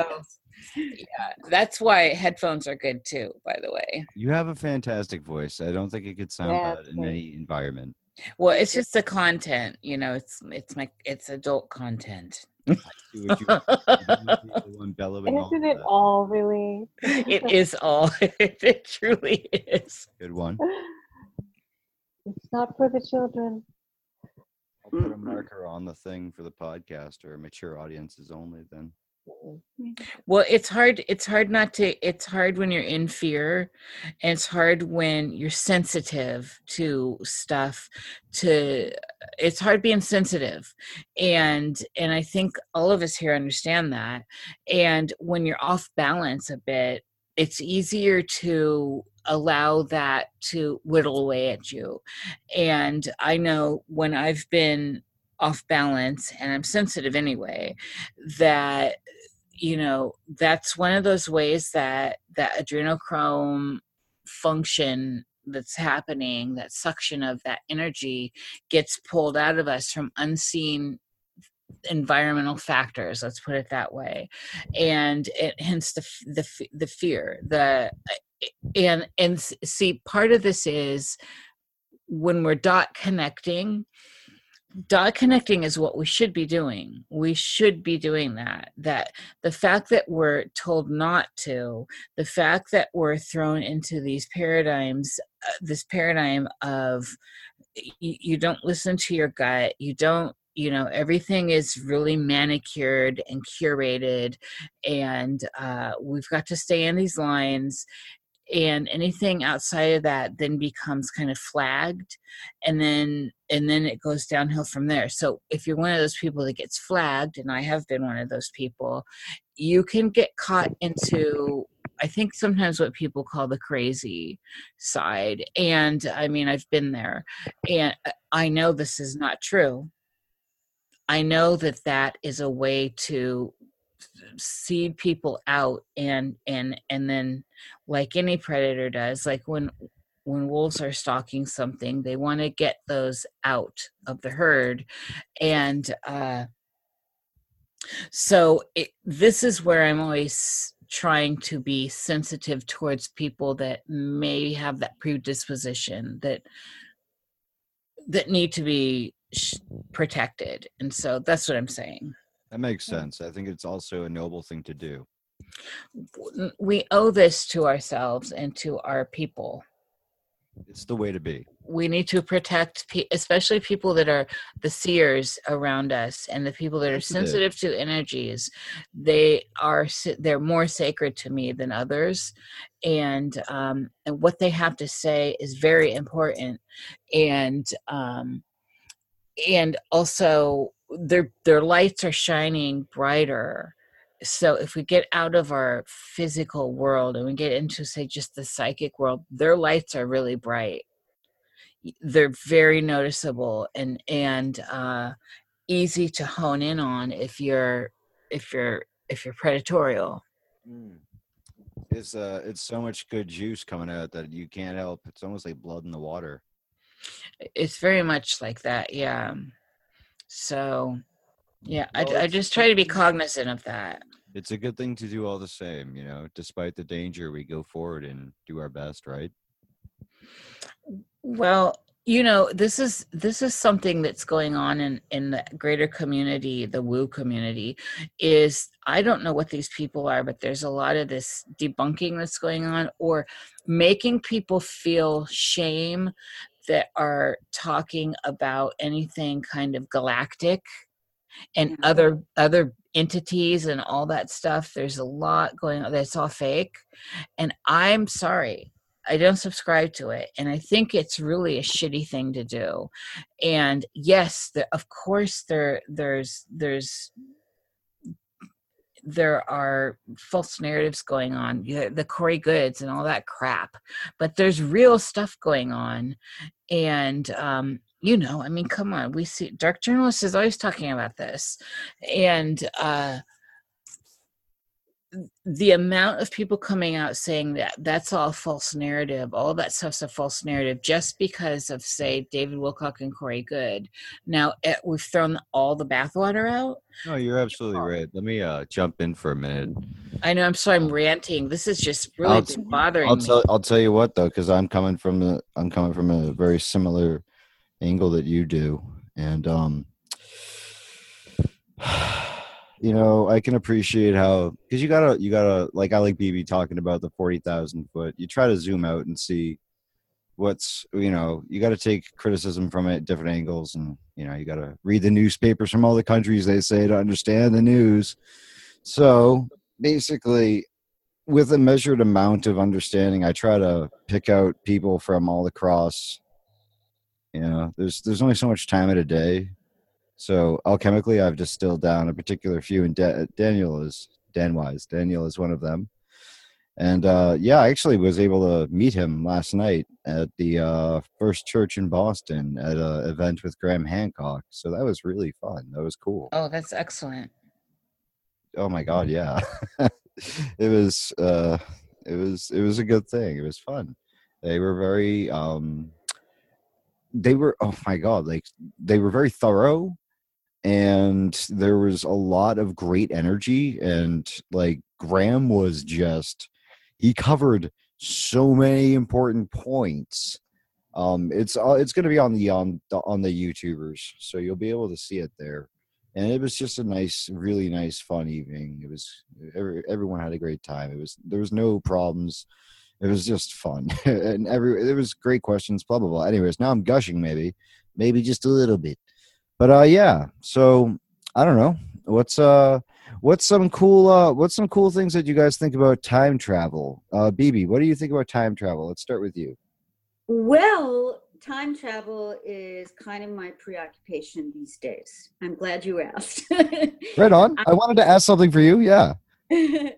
yeah, that's why headphones are good too, by the way. You have a fantastic voice. I don't think it could sound Yeah, bad in thanks. any environment. Well, it's just the content, you know, it's it's my it's adult content. Do what you want. You don't need the one bellowing all Isn't it all really? it is all it truly is. Good one. It's not for the children. I'll put a marker on the thing for the podcast or mature audiences only. Then Well, it's hard. It's hard not to. It's hard when you're in fear, and it's hard when you're sensitive to stuff. To it's hard being sensitive, and and I think all of us here understand that. And when you're off balance a bit, it's easier to allow that to whittle away at you. And I know when I've been off balance, and I'm sensitive anyway, that you know that's one of those ways that that adrenochrome function that's happening that suction of that energy gets pulled out of us from unseen environmental factors let's put it that way. And it, hence the the the fear the and and see part of this is when we're dot connecting dot connecting is what we should be doing. We should be doing that that the fact that we're told not to the fact that we're thrown into these paradigms uh, this paradigm of y- you don't listen to your gut you don't you know everything is really manicured and curated and uh, we've got to stay in these lines and anything outside of that then becomes kind of flagged and then and then it goes downhill from there. So if you're one of those people that gets flagged and i have been one of those people you can get caught into i think sometimes what people call the crazy side and i mean i've been there and uh, i know this is not true. I know that that is a way to seed people out and and and then like any predator does like when when wolves are stalking something they want to get those out of the herd and uh so it, this is where i'm always trying to be sensitive towards people that may have that predisposition that that need to be protected and so that's what i'm saying that makes sense. I think it's also a noble thing to do. we owe this to ourselves and to our people It's the way to be. we need to protect pe- especially people that are the seers around us and the people that are Sensitive. sensitive to energies they are they're more sacred to me than others and um and what they have to say is very important and um and also their their lights are shining brighter. So if we get out of our physical world and we get into say just the psychic world their lights are really bright. They're very noticeable and and uh easy to hone in on if you're if you're if you're predatorial. It's uh, it's so much good juice coming out that you can't help. It's almost like blood in the water. it's very much like that yeah so yeah I, Well, I it's- just try to be cognizant of that It's a good thing to do all the same, you know. Despite the danger, we go forward and do our best, right? Well, you know, this is this is something that's going on in in the greater community, the woo community. Is I don't know what these people are, but there's a lot of this debunking that's going on, or making people feel shame that are talking about anything kind of galactic and Mhm. other other entities and all that stuff. There's a lot going on that's all fake, and I'm sorry I don't subscribe to it, and I think it's really a shitty thing to do. And yes, the, of course there there's there's there are false narratives going on, the, Corey Goodes and all that crap, but there's real stuff going on, and um, you know, I mean, come on, we see dark journalists is always talking about this, and uh, the amount of people coming out saying that that's all false narrative, all that stuff's a false narrative, just because of say David Wilcock and Corey Goode. Now it, we've thrown all the bathwater out. No, you're absolutely right. Let me uh, jump in for a minute. I know. I'm sorry. I'm ranting. This is just really I'll- bothering I'll me. tell I'll tell you what though, because I'm coming from the I'm coming from a very similar angle that you do, and um, you know I can appreciate how because you gotta you gotta like I like BB talking about the forty thousand foot. You try to zoom out and see what's you know you got to take criticism from it different angles, and you know you got to read the newspapers from all the countries they say to understand the news. So basically, with a measured amount of understanding, I try to pick out people from all across. You know, there's there's only so much time in a day, so alchemically, I've distilled down a particular few, and Da- Daniel is Dan Wise. Daniel is one of them, and uh, yeah, I actually was able to meet him last night at the uh, First Church in Boston at an event with Graham Hancock. So that was really fun. That was cool oh, that's excellent. oh my god yeah it was uh it was it was a good thing it was fun they were very um they were oh my god like they were very thorough and there was a lot of great energy and like graham was just he covered so many important points. Um it's uh, it's going to be on the on the on the youtubers so you'll be able to see it there. And it was just a nice really nice fun evening. It was every, everyone had a great time. It was there was no problems. It was just fun. And every there was great questions blah blah blah. Anyways now i'm gushing maybe. Maybe just a little bit but uh yeah so i don't know. What's uh what's some cool uh what's some cool things that you guys think about time travel? Uh bb what do you think about time travel? Let's start with you. Well, time travel is kind of my preoccupation these days. I'm glad you asked. right on. I wanted to ask something for you yeah.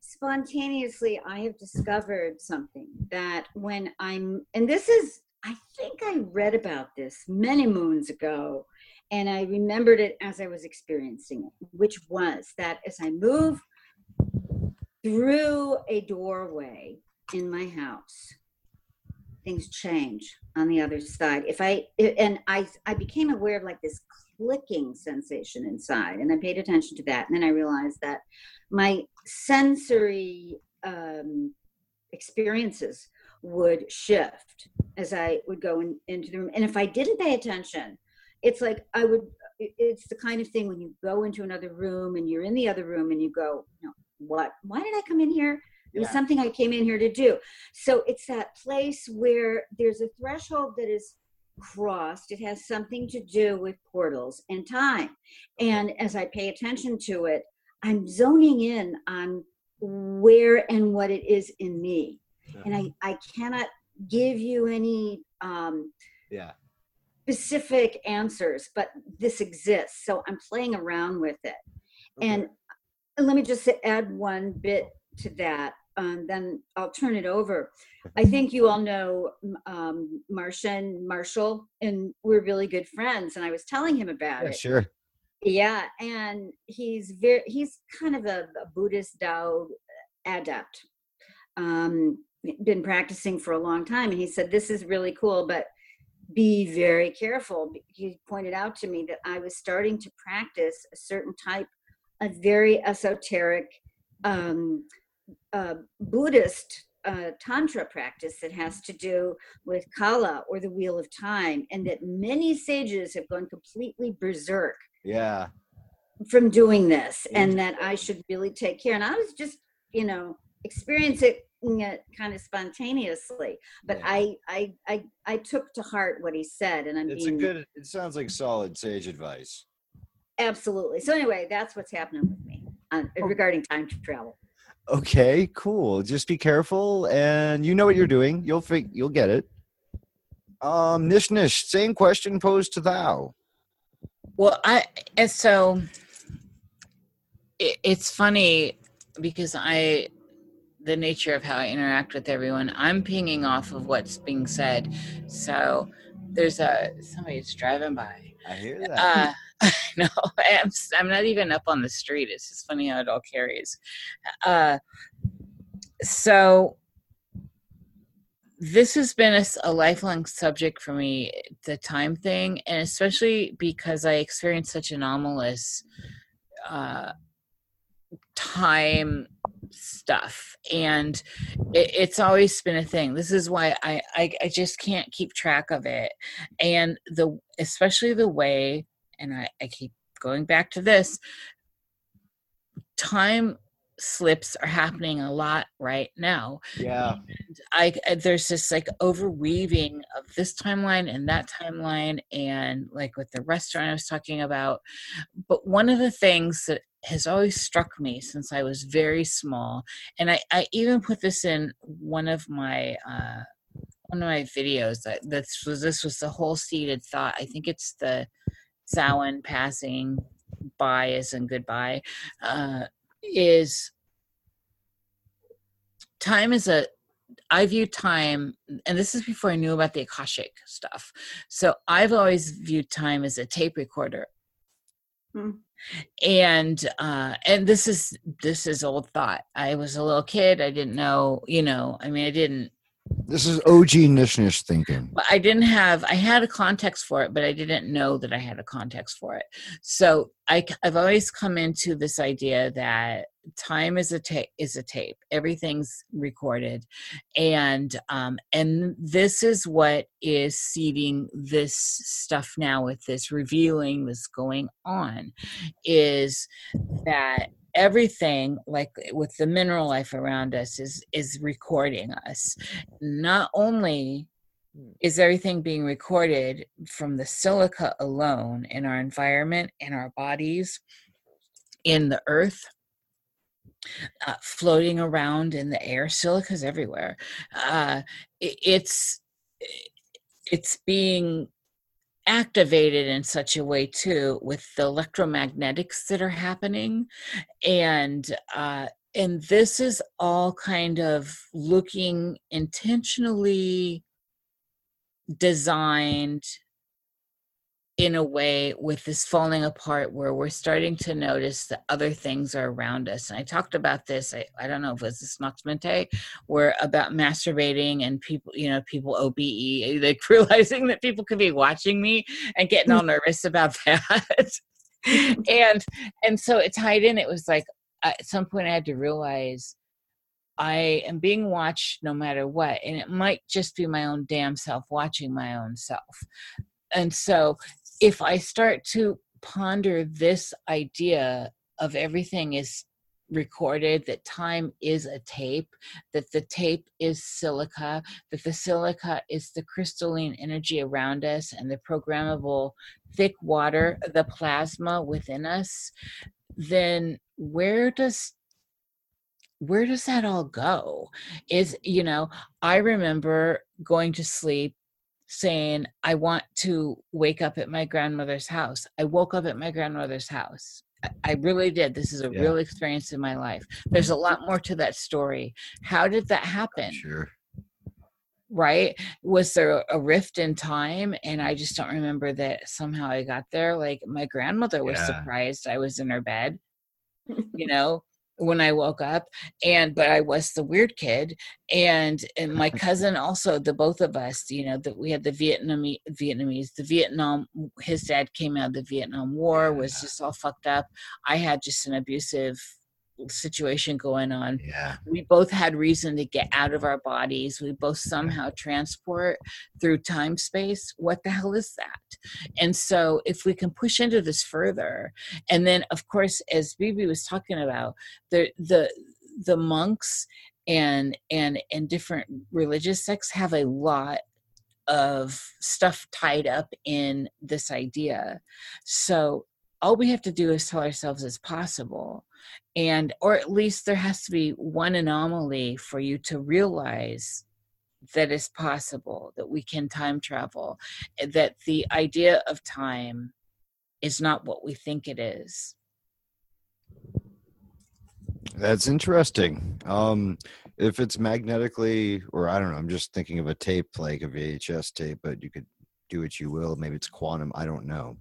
Spontaneously, I have discovered something that when I'm, and this is, I think I read about this many moons ago, and I remembered it as I was experiencing it, which was that as I move through a doorway in my house, things change on the other side. If I and I I became aware of like this clicking sensation inside, and I paid attention to that, and then I realized that my sensory um, experiences would shift as I would go in, into the room. And if I didn't pay attention, it's like I would. It's the kind of thing when you go into another room and you're in the other room and you go, no, what? Why did I come in here? It was Yeah. something I came in here to do. So it's that place where there's a threshold that is crossed. It has something to do with portals and time. And as I pay attention to it, I'm zoning in on where and what it is in me. And I, I cannot give you any um, Yeah. Specific answers, but this exists. So I'm playing around with it. And let me just add one bit to that, and then I'll turn it over. I think you all know um, Martian Marshall, and we're really good friends. And I was telling him about yeah it. sure Yeah, and he's very he's kind of a, a Buddhist Tao adept. Um, been practicing for a long time, and he said this is really cool, but be very careful. He pointed out to me that I was starting to practice a certain type of very esoteric um, uh, Buddhist uh, tantra practice that has to do with kala or the wheel of time, and that many sages have gone completely berserk yeah from doing this and that I should really take care. And I was just, you know, experience it kind of spontaneously. But Yeah. I, I, I, I took to heart what he said, and I'm it's a good it sounds like solid sage advice absolutely. So anyway, that's what's happening with me uh, regarding time travel. Okay, cool. Just be careful, and you know what you're doing. You'll fig- You'll get it. Um, Nish Nish, same question posed to thou. Well, I and so it, it's funny because I the nature of how I interact with everyone, I'm pinging off of what's being said. So there's a somebody's driving by. I hear that. Uh, no, I'm, I'm not even up on the street. It's just funny how it all carries. Uh, so this has been a lifelong subject for me, the time thing, and especially because I experienced such anomalous uh, time stuff and it, it's always been a thing this is why I, I i just can't keep track of it and the especially the way and i i keep going back to this time slips are happening a lot right now Yeah. I I- there's this like overweaving of this timeline and that timeline and like with the restaurant I was talking about. But one of the things that has always struck me since I was very small, and I, I even put this in one of my uh one of my videos that this was this was the whole seated thought. I think it's the Samhain passing by as in goodbye. Uh is time is a I view time, and this is before I knew about the Akashic stuff. So I've always viewed time as a tape recorder. Hmm. And uh and this is this is old thought. I was a little kid, I didn't know, you know, I mean I didn't This is OG Nish Nish thinking. but I didn't have I had a context for it, but I didn't know that I had a context for it. So I have always come into this idea that time is a tape is a tape. Everything's recorded, and um, and this is what is seeding this stuff now with this revealing that's going on, is that everything like with the mineral life around us is is recording us not only is everything being recorded from the silica alone in our environment, in our bodies, in the earth, uh, floating around in the air. Silica's everywhere. Uh, i- it's it's being activated in such a way too with the electromagnetics that are happening. And uh and this is all kind of looking intentionally designed in a way with this falling apart where we're starting to notice that other things are around us. And I talked about this, I, I don't know if it was this Noxmente, where about masturbating and people, you know, people OBE, like realizing that people could be watching me and getting all mm. nervous about that. and and so it tied in, it was like uh, at some point I had to realize I am being watched no matter what. And it might just be my own damn self watching my own self. And so if I start to ponder this idea of everything is recorded, that time is a tape, that the tape is silica, that the silica is the crystalline energy around us and the programmable thick water, the plasma within us, then where does where does that all go? Is you know i remember going to sleep saying i want to wake up at my grandmother's house i woke up at my grandmother's house I- really did. This is a Yeah. real experience in my life. There's a lot more to that story. How did that happen? Sure. right was there a rift in time and i just don't remember that somehow i got there like my grandmother was Yeah. surprised i was in her bed you know when i woke up and but i was the weird kid and and my cousin also the both of us you know that we had the vietnamese vietnamese the vietnam his dad came out of the vietnam war was just all fucked up. I had just an abusive situation going on. Yeah. we both had reason to get out of our bodies. We both somehow transport through time space. What the hell is that? And so if we can push into this further and then of course as bibi was talking about the the the monks and and and different religious sects have a lot of stuff tied up in this idea. So all we have to do is tell ourselves it's possible and or at least there has to be one anomaly for you to realize that it's possible that we can time travel eh, that the idea of time is not what we think it is That's interesting. Um, if it's magnetically, or I don't know, I'm just thinking of a tape like a VHS tape, but you could do what you will. Maybe it's quantum. I don't know.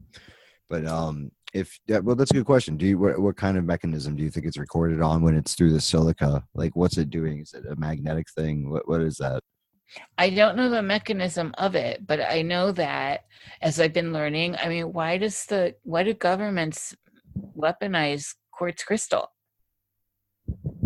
But um, if yeah, well, that's a good question. Do you what, what kind of mechanism do you think it's recorded on when it's through the silica? Like, what's it doing? Is it a magnetic thing? What what is that? I don't know the mechanism of it, but I know that as I've been learning, I mean, why does the why do governments weaponize quartz crystal?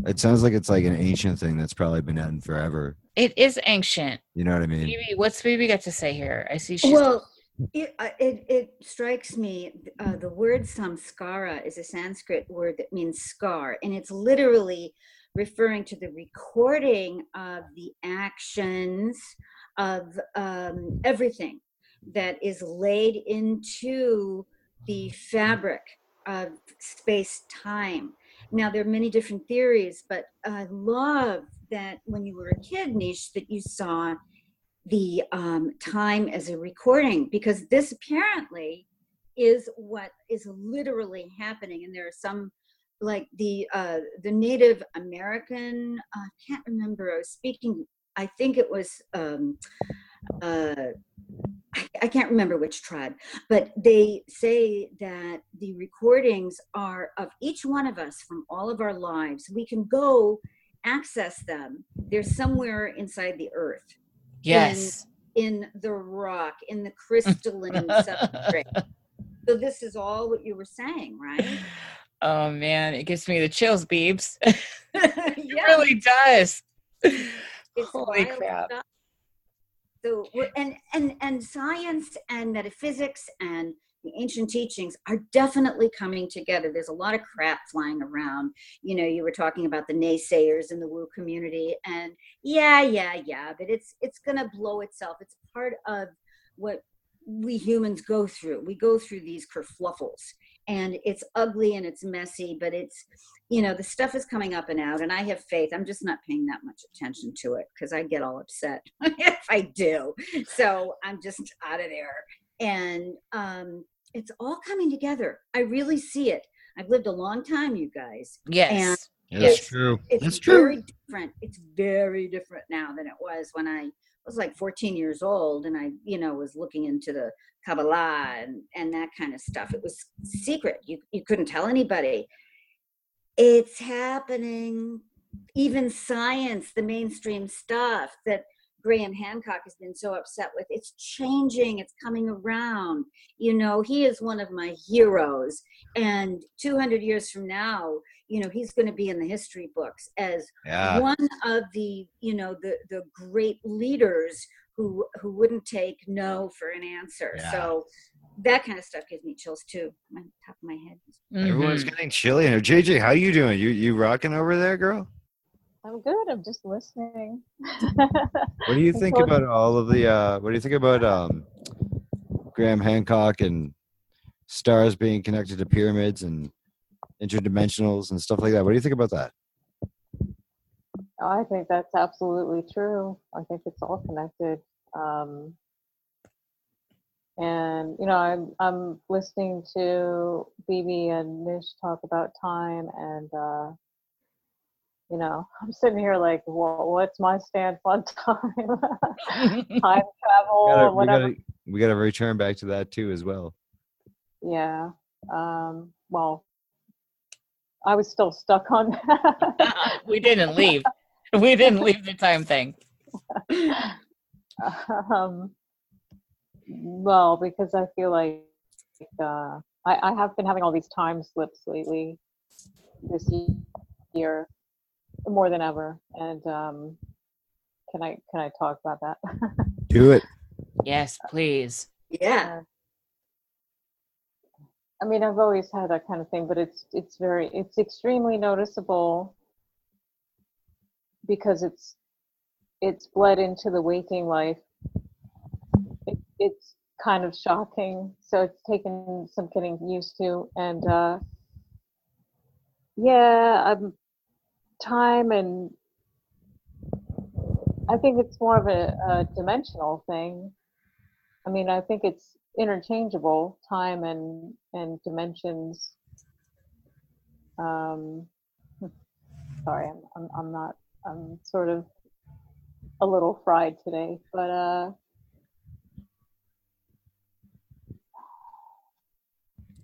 It sounds like it's like an ancient thing that's probably been done forever. It is ancient. You know what I mean? Phoebe, what's Phoebe got to say here? I see she's Well, it, uh, it, it strikes me uh, the word samskara is a Sanskrit word that means scar, and it's literally referring to the recording of the actions of um, everything that is laid into the fabric of space time. Now, there are many different theories, but I love that when you were a kid, Nish, that you saw the um, time as a recording because this apparently is what is literally happening and there are some like the uh, the native american uh, i can't remember i was speaking i think it was um, uh, I, I can't remember which tribe but they say that the recordings are of each one of us from all of our lives. We can go access them. They're somewhere inside the earth yes. in the rock, in the crystalline substrate. So this is all what you were saying, right? Oh man, it gives me the chills, Beebs. it yeah, really does. it's Holy crap. stuff. So and and and science and metaphysics and the ancient teachings are definitely coming together. There's a lot of crap flying around. You know, you were talking about the naysayers in the woo community, and yeah, yeah, yeah, but it's it's gonna blow itself. It's part of what we humans go through. We go through these kerfluffles, and it's ugly and it's messy, but it's you know the stuff is coming up and out, and I have faith. I'm just not paying that much attention to it because I get all upset if I do. So I'm just out of there and um, it's all coming together. I really see it. I've lived a long time, you guys. Yes. Yeah, It's- true. It's That's true. very different. It's very different now than it was when I was like 14 years old and I, you know, was looking into the Kabbalah and, and that kind of stuff. It was secret. You you couldn't tell anybody. It's happening. Even science, the mainstream stuff that Graham Hancock has been so upset with. It's changing, it's coming around. You know, he is one of my heroes. And 200 years from now, you know, he's going to be in the history books as Yeah. one of the, you know, the the great leaders who who wouldn't take no for an answer. Yeah. So that kind of stuff gives me chills too. My top of my head. Everyone's Mhm. getting chilly in here. JJ, how are you doing? You you rocking over there, girl? I'm good. I'm just listening. What do you think about all of the uh what do you think about um Graham Hancock and stars being connected to pyramids and interdimensionals and stuff like that? What do you think about that? I think that's absolutely true. I think it's all connected. Um, and you know, I'm I'm listening to Bibi and Nish talk about time, and uh, you know, I'm sitting here like, well, what's my stance on time? time travel, Gotta- or we whatever. gotta we gotta return back to that too as well. Yeah. Um, well, I was still stuck on we didn't leave. We didn't leave the time thing. um, well, because I feel like uh, I, I have been having all these time slips lately this ye- year more than ever. And um, can I can I talk about that? Do it. Yes, please. Yeah. I mean, I've always had that kind of thing, but it's it's very it's extremely noticeable because it's it's bled into the waking life. It, it's kind of shocking, so it's taken some getting used to, and uh, yeah, um, time and I think it's more of a, a dimensional thing. I mean, I think it's interchangeable, time and and dimensions. Um, sorry, I'm, I'm I'm not. I'm sort of a little fried today, but uh,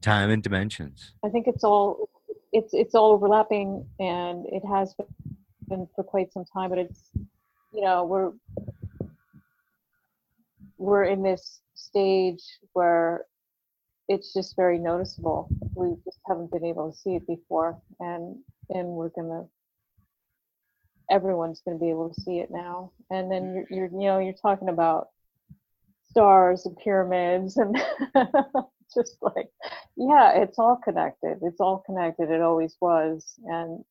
Time and dimensions. I think it's all it's it's all overlapping, and it has been for quite some time. But it's you know we're we're in this stage where it's just very noticeable. We just haven't been able to see it before, and and we're gonna everyone's gonna be able to see it now. And then you're, you're you know you're talking about stars and pyramids and just like yeah it's all connected it's all connected it always was and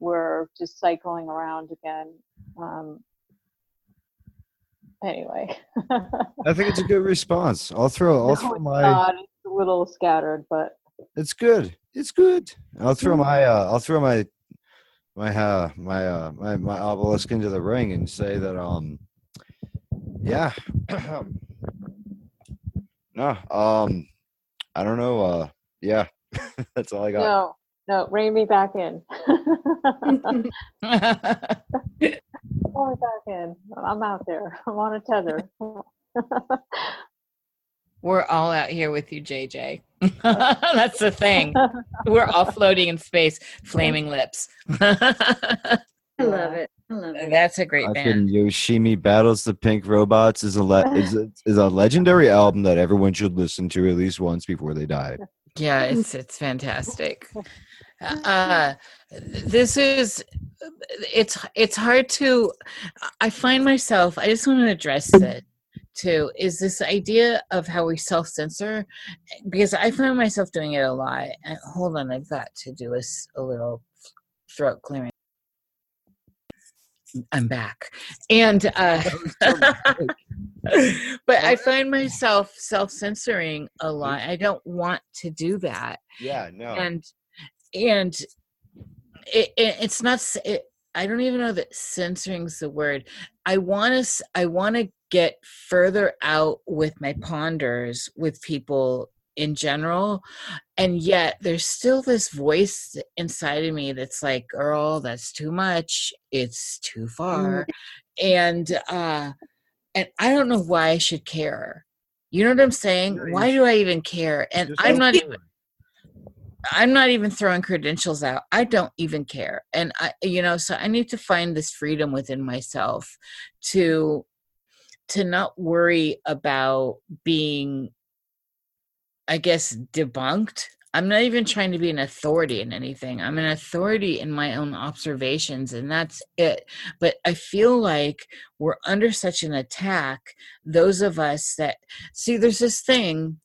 we're just cycling around again um anyway I think it's a good response. I'll throw. I'll No, throw my. not. It's a little scattered but It's good. It's good. I'll throw my. Uh, I'll throw my. My uh my uh my my obelisk into the ring and say that um yeah no um I don't know uh yeah that's all I got. No no rein me back in. Pull me back in. I'm out there. I'm on a tether. We're all out here with you, JJ. That's the thing. We're all floating in space, flaming lips. I love it. I love it. That's a great Fucking band. Yoshimi battles the pink robots is a le- is a, is a legendary album that everyone should listen to at least once before they die. Yeah, it's it's fantastic. Uh, this is it's it's hard to. I find myself. I just want to address it too. Is this idea of how we self censor? Because I find myself doing it a lot. And hold on, I've got to do a, a little throat clearing. I'm back, and uh, but I find myself self censoring a lot. I don't want to do that. Yeah, no. and and it, it, it's not it, i don't even know that censoring's the word. I want to i want to get further out with my ponders with people in general and yet there's still this voice inside of me that's like girl that's too much it's too far and uh and i don't know why i should care you know what i'm saying why do i even care and Just i'm not care. even I'm not even throwing credentials out. I don't even care. And I you know, so I need to find this freedom within myself to to not worry about being I guess debunked. I'm not even trying to be an authority in anything. I'm an authority in my own observations and that's it. But I feel like we're under such an attack those of us that see there's this thing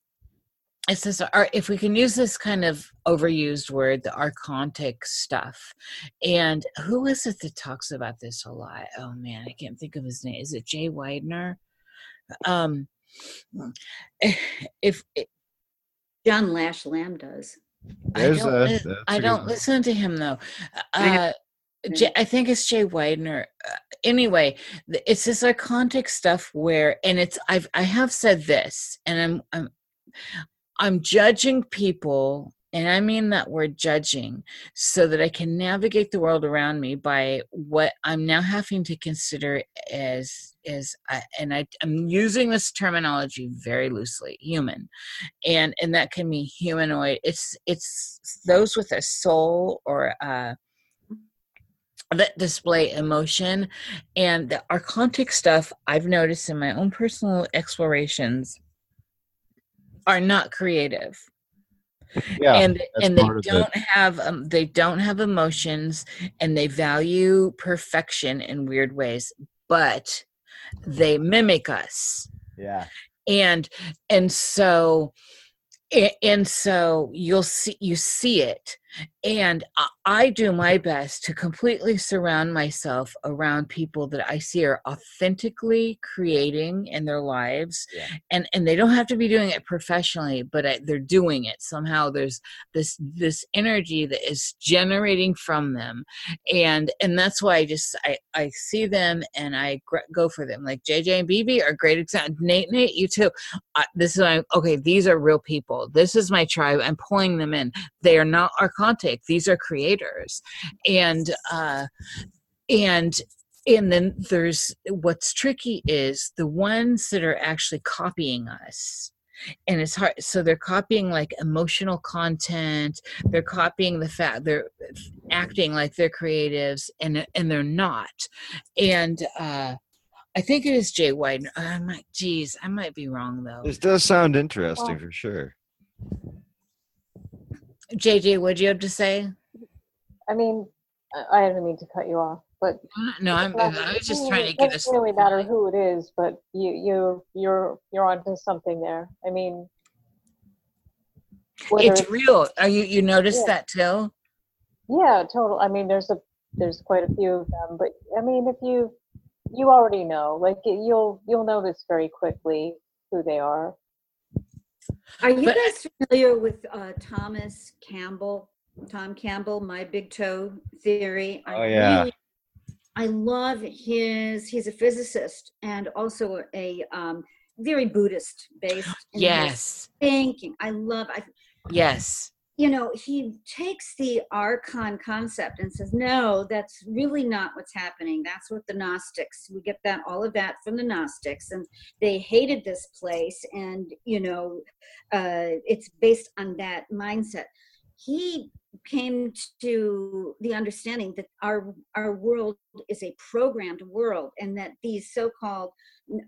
it says if we can use this kind of overused word the archontic stuff and who is it that talks about this a lot oh man i can't think of his name is it jay weidner um if John Lash Lamb does. I don't, a- I don't listen to him though. Uh, I think it's Jay Weidner. Uh, anyway, it's this archontic stuff where, and it's I've I have said this, and I'm I'm I'm judging people, and I mean that word judging, so that I can navigate the world around me by what I'm now having to consider as as I, and I, I'm using this terminology very loosely, human, and and that can mean humanoid. It's it's those with a soul or uh, that display emotion, and the archontic stuff I've noticed in my own personal explorations are not creative Yeah, and and they part of it. don't have um, they don't have emotions and they value perfection in weird ways but they mimic us yeah. and and so and so you'll see you see it and I, do my best to completely surround myself around people that I see are authentically creating in their lives, Yeah. and and they don't have to be doing it professionally, but I, they're doing it somehow. There's this this energy that is generating from them, and and that's why I just I I see them and I gr- go for them. Like JJ and BB are great examples. Nate, Nate, you too. I, this is my, okay. These are real people. This is my tribe. I'm pulling them in they are not our contact. These are creators. And uh and and then there's what's tricky is the ones that are actually copying us. And it's hard so they're copying like emotional content. They're copying the fact they're acting like they're creatives and and they're not. And uh i think it is jay white i might geez i might be wrong though. This does sound interesting Well- for sure. Jj what'd you have to say I mean, I- didn't mean to cut you off, but no i'm Well, i was just trying to get us really matter who it is, but you you you're you're onto something there. I mean, whether it's real. Are you you noticed Yeah. that too? yeah, total. I mean, there's a there's quite a few of them, but I mean, if you you already know, like you'll you'll notice very quickly who they are. Are you But- guys familiar with uh, Thomas Campbell? Tom Campbell, my big toe theory. I Oh, yeah. really- I love his. He's a physicist and also a um, very Buddhist based. in his Yes. thinking. I love. I Yes. You know, he takes the archon concept and says, no, that's really not what's happening. That's what the Gnostics, we get that, all of that from the Gnostics. And they hated this place. And, you know, uh, it's based on that mindset. He came to the understanding that our our world is a programmed world and that these so-called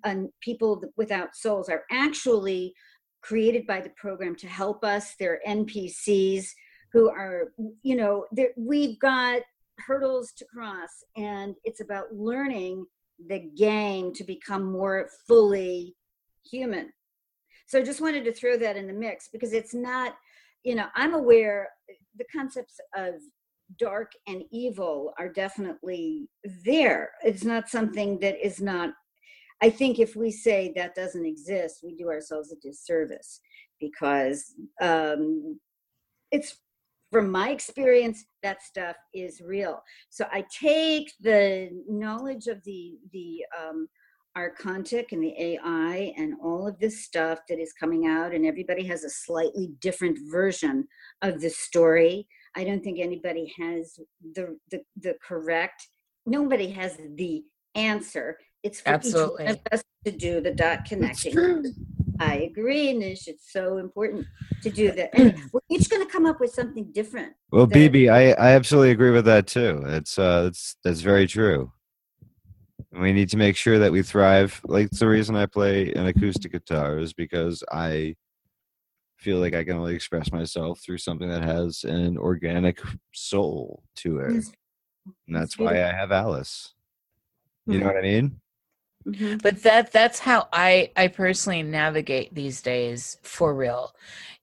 uh, people without souls are actually created by the program to help us. They're NPCs who are, you know, we've got hurdles to cross, and it's about learning the game to become more fully human. So I just wanted to throw that in the mix because it's not, you know, I'm aware the concepts of dark and evil are definitely there. It's not something that is not I think if we say that doesn't exist, we do ourselves a disservice because um, it's from my experience that stuff is real. So I take the knowledge of the the um, Archontic and the AI and all of this stuff that is coming out, and everybody has a slightly different version of the story. I don't think anybody has the the, the correct. Nobody has the answer. It's for each one Absolutely. of us to do the dot connecting. I agree, Nish. It's so important to do that. And we're each going to come up with something different. Well, that- BB, I, I absolutely agree with that too. It's uh, it's that's very true. We need to make sure that we thrive. Like the reason I play an acoustic guitar is because I feel like I can only express myself through something that has an organic soul to it, and that's why I have Alice. You know what I mean? Mhm. But that that's how I I personally navigate these days for real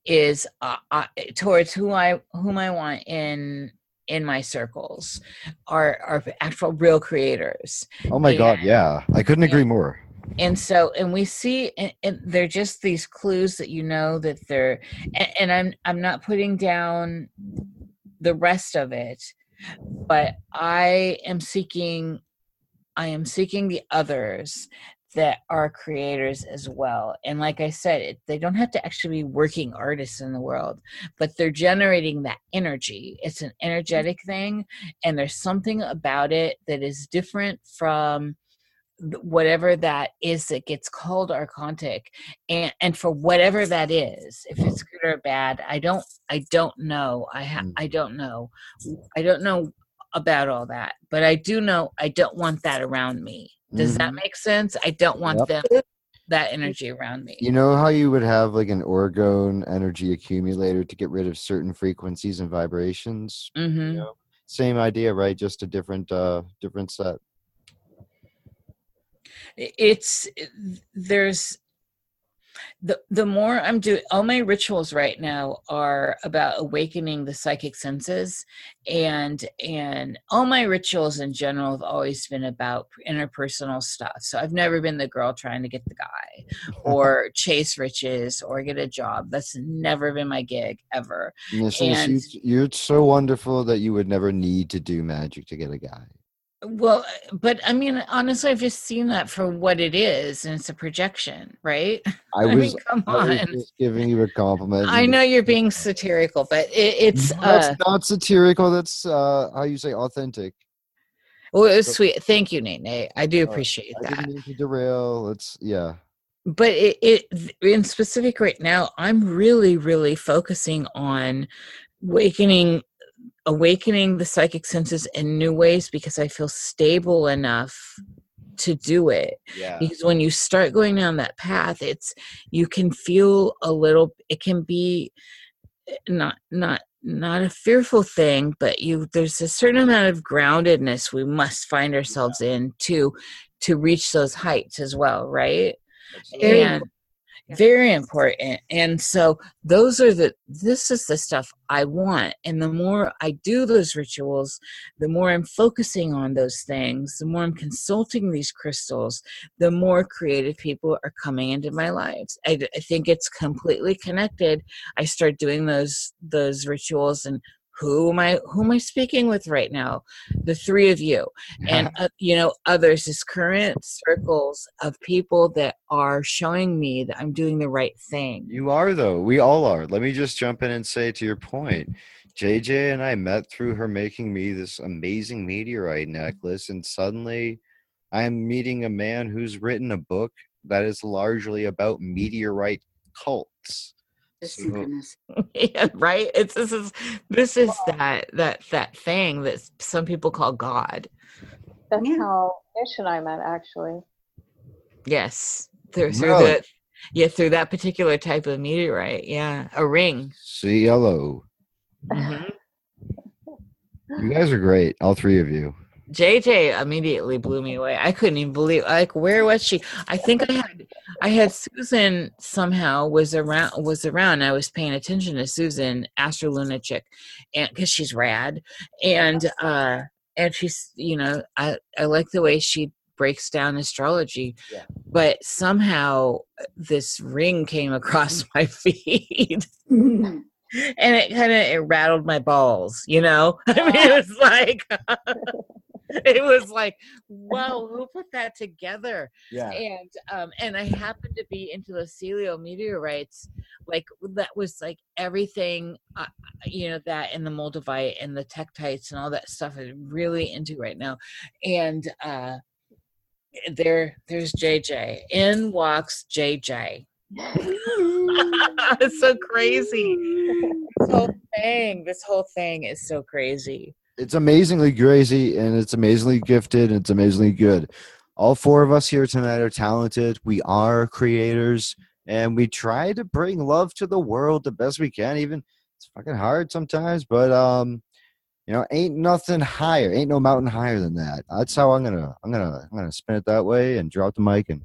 is uh, uh, towards who I whom I want in in my circles are are actual real creators. Oh my God, Yeah. I couldn't agree more. and so and we see and, and they're just these clues that you know that they're and, and i'm i'm not putting down the rest of it but i am seeking i am seeking the others that are creators as well. And like i said it, they don't have to actually be working artists in the world but they're generating that energy. It's an energetic thing and there's something about it that is different from whatever that is that gets called archontic. And and for whatever that is if it's good or bad i don't i don't know. I ha- Mm. i don't know. I don't know about all that but i do know i don't want that around me does that make sense i don't want Yep. them that energy around me You know how you would have like an orgone energy accumulator to get rid of certain frequencies and vibrations? hmm You know, same idea, right? Just a different uh different set. it's there's the the more I'm doing, all my rituals right now are about awakening the psychic senses, and and all my rituals in general have always been about interpersonal stuff. So I've never been the girl trying to get the guy, or chase riches, or get a job. That's never been my gig ever. Yes, yes, And- you- you're so wonderful that you would never need to do magic to get a guy. Well, but I mean, honestly, I've just seen that for what it is, and it's a projection, right? I I mean, was, come I was just giving you a compliment. I know you're being satirical, but it, it's No, that's uh, not satirical. That's uh, how you say authentic. well, it was So- sweet. Thank you, Nate. Nate. I do Oh, appreciate I that. didn't mean to derail. It's yeah. but it, it in specific right now i'm really really focusing on awakening awakening the psychic senses in new ways because i feel stable enough to do it. Yeah. because when you start going down that path it's you can feel a little it can be eh, not not not a fearful thing but you there's a certain amount of groundedness we must find ourselves in to to reach those heights as well right? Very and very important and so those are the this is the stuff i want and the more i do those rituals the more i'm focusing on those things the more i'm consulting these crystals the more creative people are coming into my lives. I think it's completely connected. I start doing those those rituals and who am i who am i speaking with right now the three of you and uh, you know others is current circles of people that are showing me that i'm doing the right thing You are though. We all are. Let me just jump in and say to your point. JJ and I met through her making me this amazing meteorite necklace, and suddenly I am meeting a man who's written a book that is largely about meteorite cults. The So- synchronous. yeah, right it's this is this is that that that thing that some people call god That's Yeah. how Ish and I met, actually. yes through, through Really? the yeah through that particular type of meteorite yeah a ring CLO. Mhm. You guys are great, all three of you. JJ immediately blew me away. I couldn't even believe like where was she? I think I had I had Susan somehow was around was around. I was paying attention to Susan, Astro Lunatic, and because she's rad. And uh and she's you know, I, I like the way she breaks down astrology. Yeah. But somehow uh, this ring came across mm. my feed mm-hmm. and it kind of it rattled my balls, you know? I mean it ah. was like it was like, whoa, who put that together? Yeah. And um, and I happened to be into the Cielo meteorites, like that was like everything, uh, you know, that and the moldavite and the tektites and all that stuff I'm really into right now. And uh, there, there's JJ. In walks JJ. it's so crazy. This whole thing, this whole thing is so crazy. It's amazingly crazy and it's amazingly gifted and it's amazingly good. All four of us here tonight are talented. We are creators and we try to bring love to the world the best we can. Even it's fucking hard sometimes, but um, you know, ain't nothing higher, ain't no mountain higher than that. That's how I'm gonna, I'm gonna, I'm gonna spin it that way and drop the mic and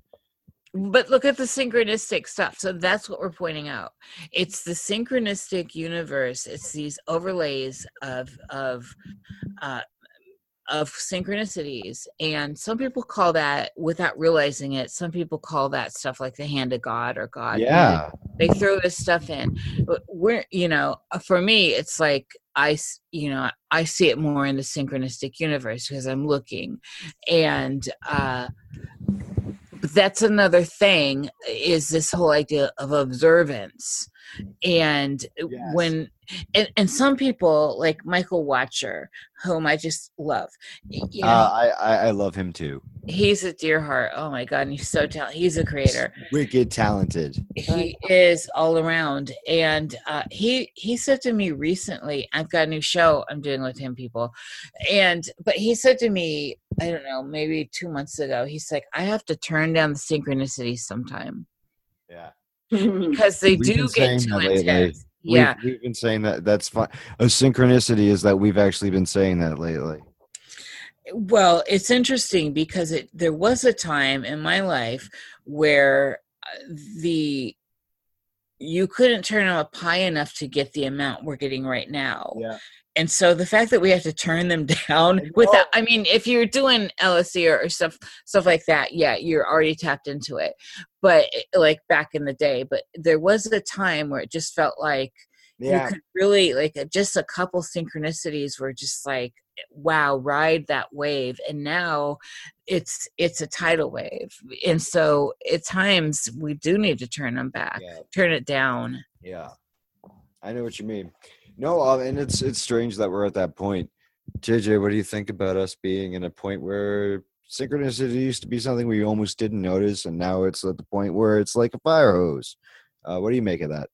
but look at the synchronistic stuff. So that's what we're pointing out. It's the synchronistic universe. It's these overlays of of uh of synchronicities. And some people call that without realizing it some people call that stuff like the hand of god or god yeah, they throw this stuff in. But we're you know uh, for me it's like i you know i see it more in the synchronistic universe because i'm looking. And uh but that's another thing is this whole idea of observance and Yes. when and, and some people like michael watcher whom i just love you know, uh, I, I, I love him too. he's a dear heart. Oh my god and he's so talented he's a creator. Wicked talented. he is all around and uh, he he said to me recently i've got a new show i'm doing with him people. And but he said to me i don't know maybe two months ago he's like i have to turn down the synchronicities sometime. Yeah. because they We've do get too intense yeah we've, been saying that. That's fine. A synchronicity is that we've actually been saying that lately. well it's interesting because it there was a time in my life where uh, the you couldn't turn up high enough to get the amount we're getting right now. Yeah. And so the fact that we have to turn them down without I mean, if you're doing LSD or, or stuff stuff like that, yeah, you're already tapped into it. But eh, like back in the day, but there was a time where it just felt like Yeah. you could really like just a couple synchronicities were just like wow ride that wave and now it's it's a tidal wave and so at times we do need to turn them back Yeah. turn it down Yeah, I know what you mean. No, um, and it's it's strange that we're at that point. JJ, what do you think about us being in a point where synchronicity used to be something we almost didn't notice, and now it's at the point where it's like a fire hose? Uh, what do you make of that?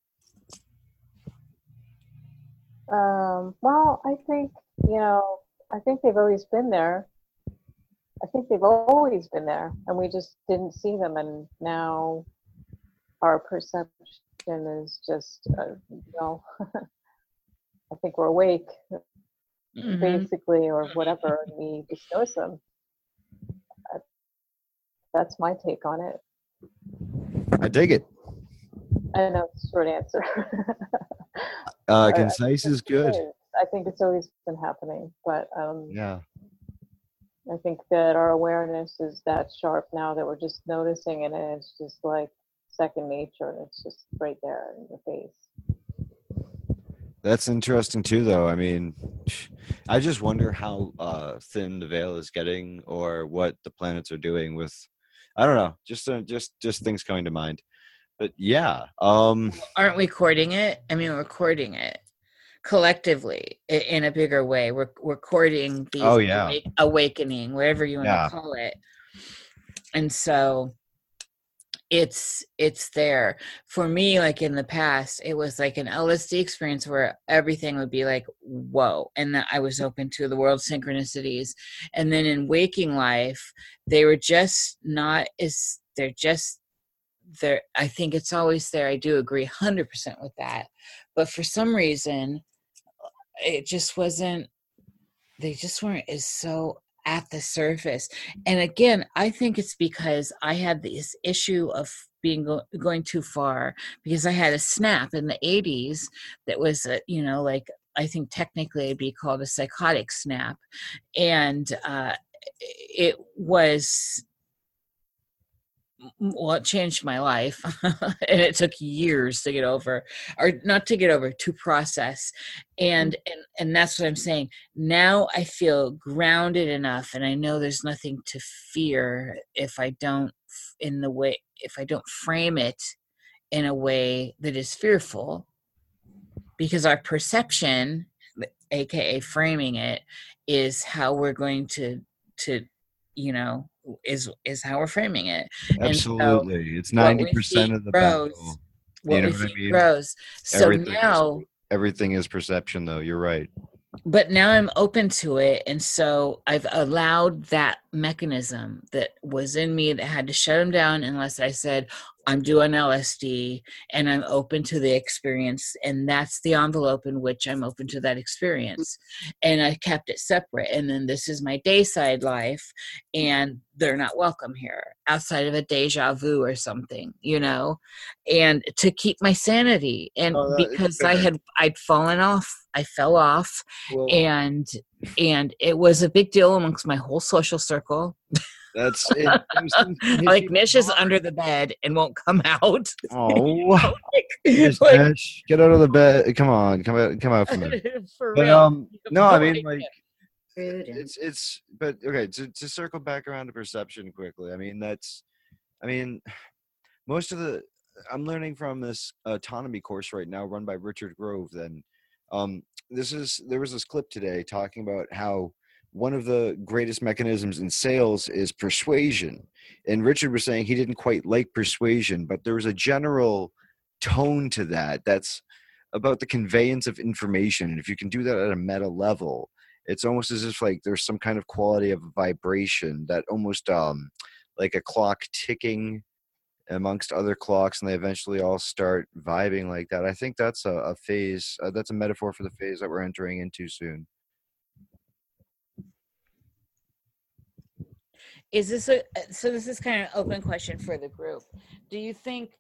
Um, well, I think, you know, I think they've always been there. I think they've always been there, and we just didn't see them, and now our perception is just, uh, you know, I think we're awake, Mhm. basically, or whatever, and we just notice them. Uh, That's my take on it. I dig it. I know it's a short answer. Uh, I- I concise is good. is. I think it's always been happening, but um, Yeah. I think that our awareness is that sharp now that we're just noticing it, and it's just like second nature. It's just right there in your face. That's interesting too, though. I mean, I just wonder how uh, thin the veil is getting, or what the planets are doing with. I don't know. Just, uh, just, just things coming to mind. But yeah, um, aren't we courting it i mean we're courting it collectively in a bigger way we're, we're courting these Oh, yeah. awakening whatever you want Yeah. to call it and so it's it's there. For me like in the past it was like an lsd experience where everything would be like whoa and that i was mm. open to the world synchronicities. And then in waking life they were just not as they're just there i think it's always there. I do agree 100% with that. But for some reason it just wasn't they just weren't as so at the surface. And again i think it's because i had this issue of being go- going too far because i had a snap in the 80s that was a, you know like i think technically it'd be called a psychotic snap. And uh it was well it changed my life and it took years to get over or not to get over to process mm-hmm. and and and that's what i'm saying. Now i feel grounded enough and i know there's nothing to fear if i don't in the way if i don't frame it in a way that is fearful because our perception aka framing it is how we're going to to you know is is how we're framing it And so absolutely, it's ninety percent of the grows. battle. what know we what I see mean? grows so Everything is- now Everything is perception, though. You're right. but now I'm open to it. And so I've allowed that mechanism that was in me that had to shut him down unless I said, I'm doing LSD and I'm open to the experience. And that's the envelope in which I'm open to that experience. And I kept it separate. And then this is my dayside life, and they're not welcome here outside of a deja vu or something, you know, and to keep my sanity. And Oh, because I had, I'd fallen off, I fell off Well, and and it was a big deal amongst my whole social circle. that's it. Those things can hit Like Nish is under the bed and won't come out. Oh, like, like- Nish, get out of the bed. Come on, come out, come out from there. for But real. um, no, I mean Like, like Rude and- it's it's but okay to to circle back around to perception quickly. I mean that's, I mean, most of the I'm learning from this autonomy course right now run by Richard Grove. Then, um, this is there was this clip today talking about how one of the greatest mechanisms in sales is persuasion, and Richard was saying he didn't quite like persuasion, but there was a general tone to that that's about the conveyance of information. And if you can do that at a meta level, it's almost as if like there's some kind of quality of vibration that almost um like a clock ticking amongst other clocks and they eventually all start vibing like that. I think that's a, a phase uh, that's a metaphor for the phase that we're entering into soon is this a so this is kind of an open question for the group do you think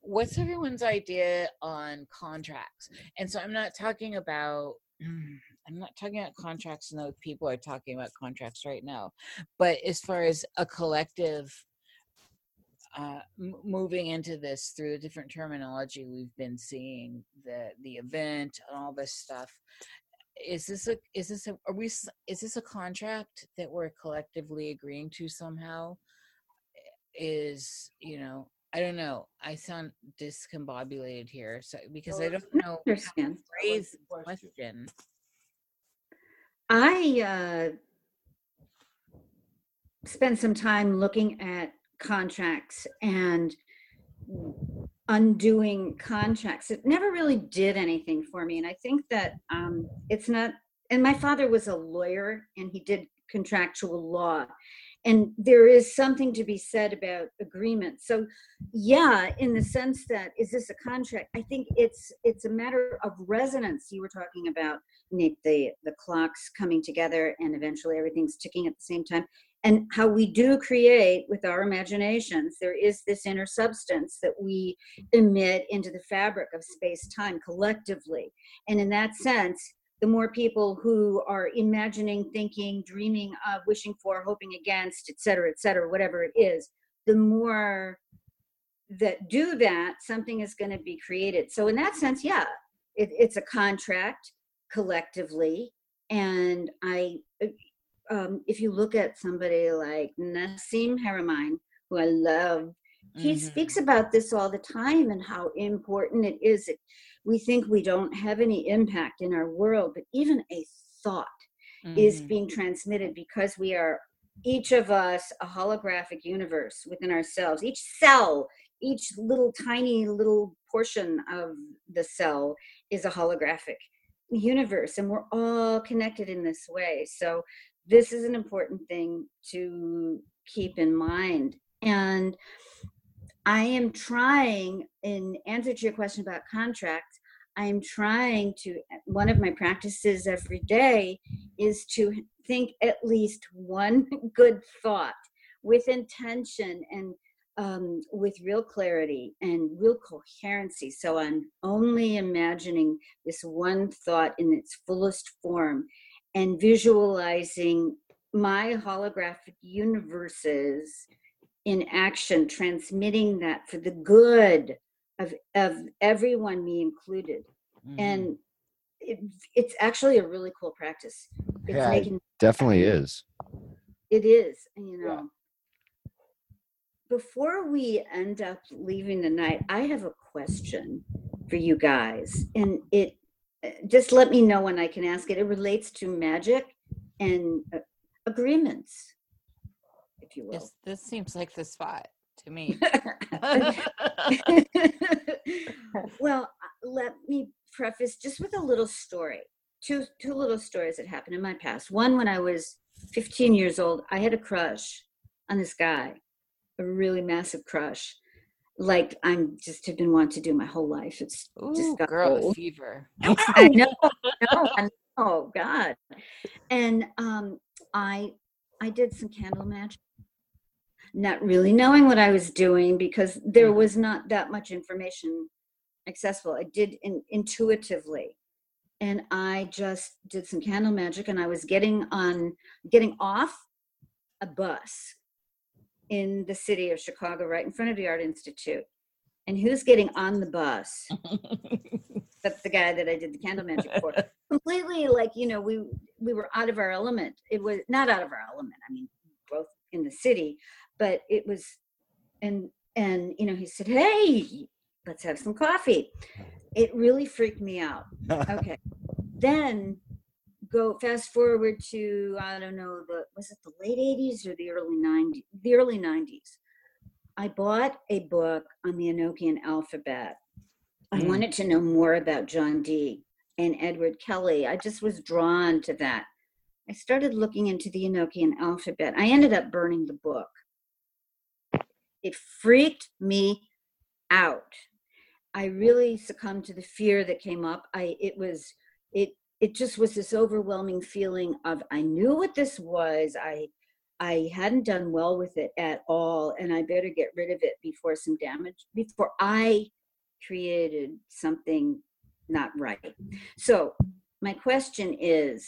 what's everyone's idea on contracts? And so I'm not talking about I'm not talking about contracts and those people are talking about contracts right now. But as far as a collective uh, m- moving into this through the different terminology we've been seeing, the the event and all this stuff, is this a is this a are we is this a contract that we're collectively agreeing to somehow? Is you know I don't know. I sound discombobulated here, so because I don't know how to understand. phrase the question. question. I uh, spent some time looking at contracts and undoing contracts. It never really did anything for me. And I think that um, it's not, and my father was a lawyer and he did contractual law. And there is something to be said about agreements. So, yeah, in the sense that is this a contract? I think it's it's a matter of resonance. You were talking about Nick, the the clocks coming together and eventually everything's ticking at the same time and how we do create with our imaginations. There is this inner substance that we emit into the fabric of space time collectively. And in that sense the more people who are imagining thinking dreaming of wishing for hoping against et cetera et cetera whatever it is the more that do that something is going to be created. So in that sense yeah it, it's a contract collectively. And i um, if you look at somebody like nassim haramein who i love he Mhm. speaks about this all the time and how important it is we think we don't have any impact in our world but even a thought is Mhm. being transmitted because we are each of us a holographic universe within ourselves each cell each little tiny little portion of the cell is a holographic universe and we're all connected in this way so this is an important thing to keep in mind and i am trying in answer to your question about contracts i am trying to one of my practices every day is to think at least one good thought with intention and um, with real clarity and real coherency. So I'm only imagining this one thought in its fullest form and visualizing my holographic universes in action, transmitting that for the good of, of everyone, me included. Mhm. And it, it's actually a really cool practice. It's Yeah, making Definitely is. it is, you know. Yeah. Before we end up leaving the night, I have a question for you guys, and it just let me know when I can ask it. It relates to magic and uh, agreements, if you will. this this seems like the spot to me. well, uh, let me preface just with a little story. Two two little stories that happened in my past. One when I was 15 years old, I had a crush on this guy, a really massive crush. Like I'm just have been wanting to do my whole life. It's Ooh, just got girl old. fever. I know, no, I know, oh God. And um, I I did some candle magic, not really knowing what I was doing because there Mhm. was not that much information accessible. I did in, intuitively, and I just did some candle magic, and I was getting on, getting off a bus in the city of Chicago, right in front of the Art Institute. And who's getting on the bus? that's the guy that I did the candle magic for. Completely like, you know, we we were out of our element. It was not out of our element. I mean, both in the city, but it was and and you know, he said, "Hey, let's have some coffee." It really freaked me out. Okay. then go fast forward to I don't know the was it the late 80s or the early 90s? The early 90s. I bought a book on the Enochian alphabet. I Mm. wanted to know more about John Dee and Edward Kelly. I just was drawn to that. I started looking into the Enochian alphabet. I ended up burning the book. It freaked me out. I really succumbed to the fear that came up. I it was it it just was this overwhelming feeling of I knew what this was. I I hadn't done well with it at all, and I better get rid of it before some damage, before I created something not right. So, my question is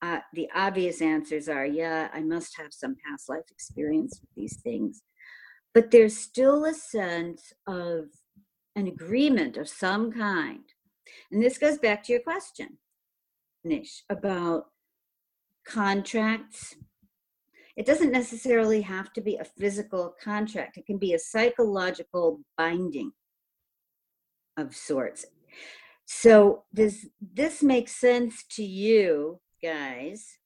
uh, the obvious answers are yeah, I must have some past life experience with these things. But there's still a sense of an agreement of some kind. And this goes back to your question, About contracts. It doesn't necessarily have to be a physical contract, it can be a psychological binding of sorts. So, does this make sense to you guys?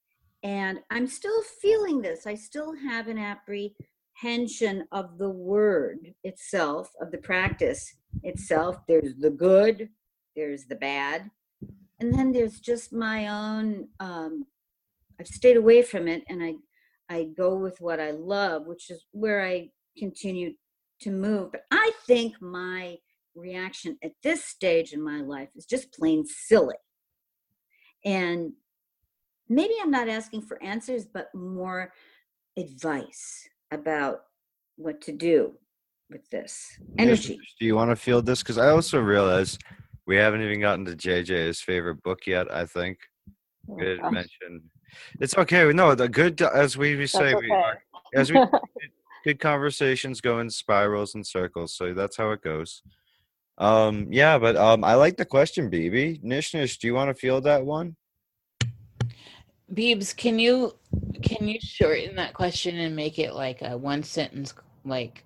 And I'm still feeling this. I still have an apprehension of the word itself, of the practice itself. There's the good, there's the bad, and then there's just my own. Um, I've stayed away from it, and I I go with what I love, which is where I continue to move. But I think my reaction at this stage in my life is just plain silly. And maybe I'm not asking for answers, but more advice about what to do with this energy. Do you want to field this? Because I also realize we haven't even gotten to JJ's favorite book yet. I think Oh, we didn't gosh, mention. It's okay. No, the good as we we say that's we are, as we good conversations go in spirals and circles. So that's how it goes. Um, yeah, but um, I like the question, BB. Nish Nish, do you want to field that one? Beebs, can you can you shorten that question and make it like a one sentence like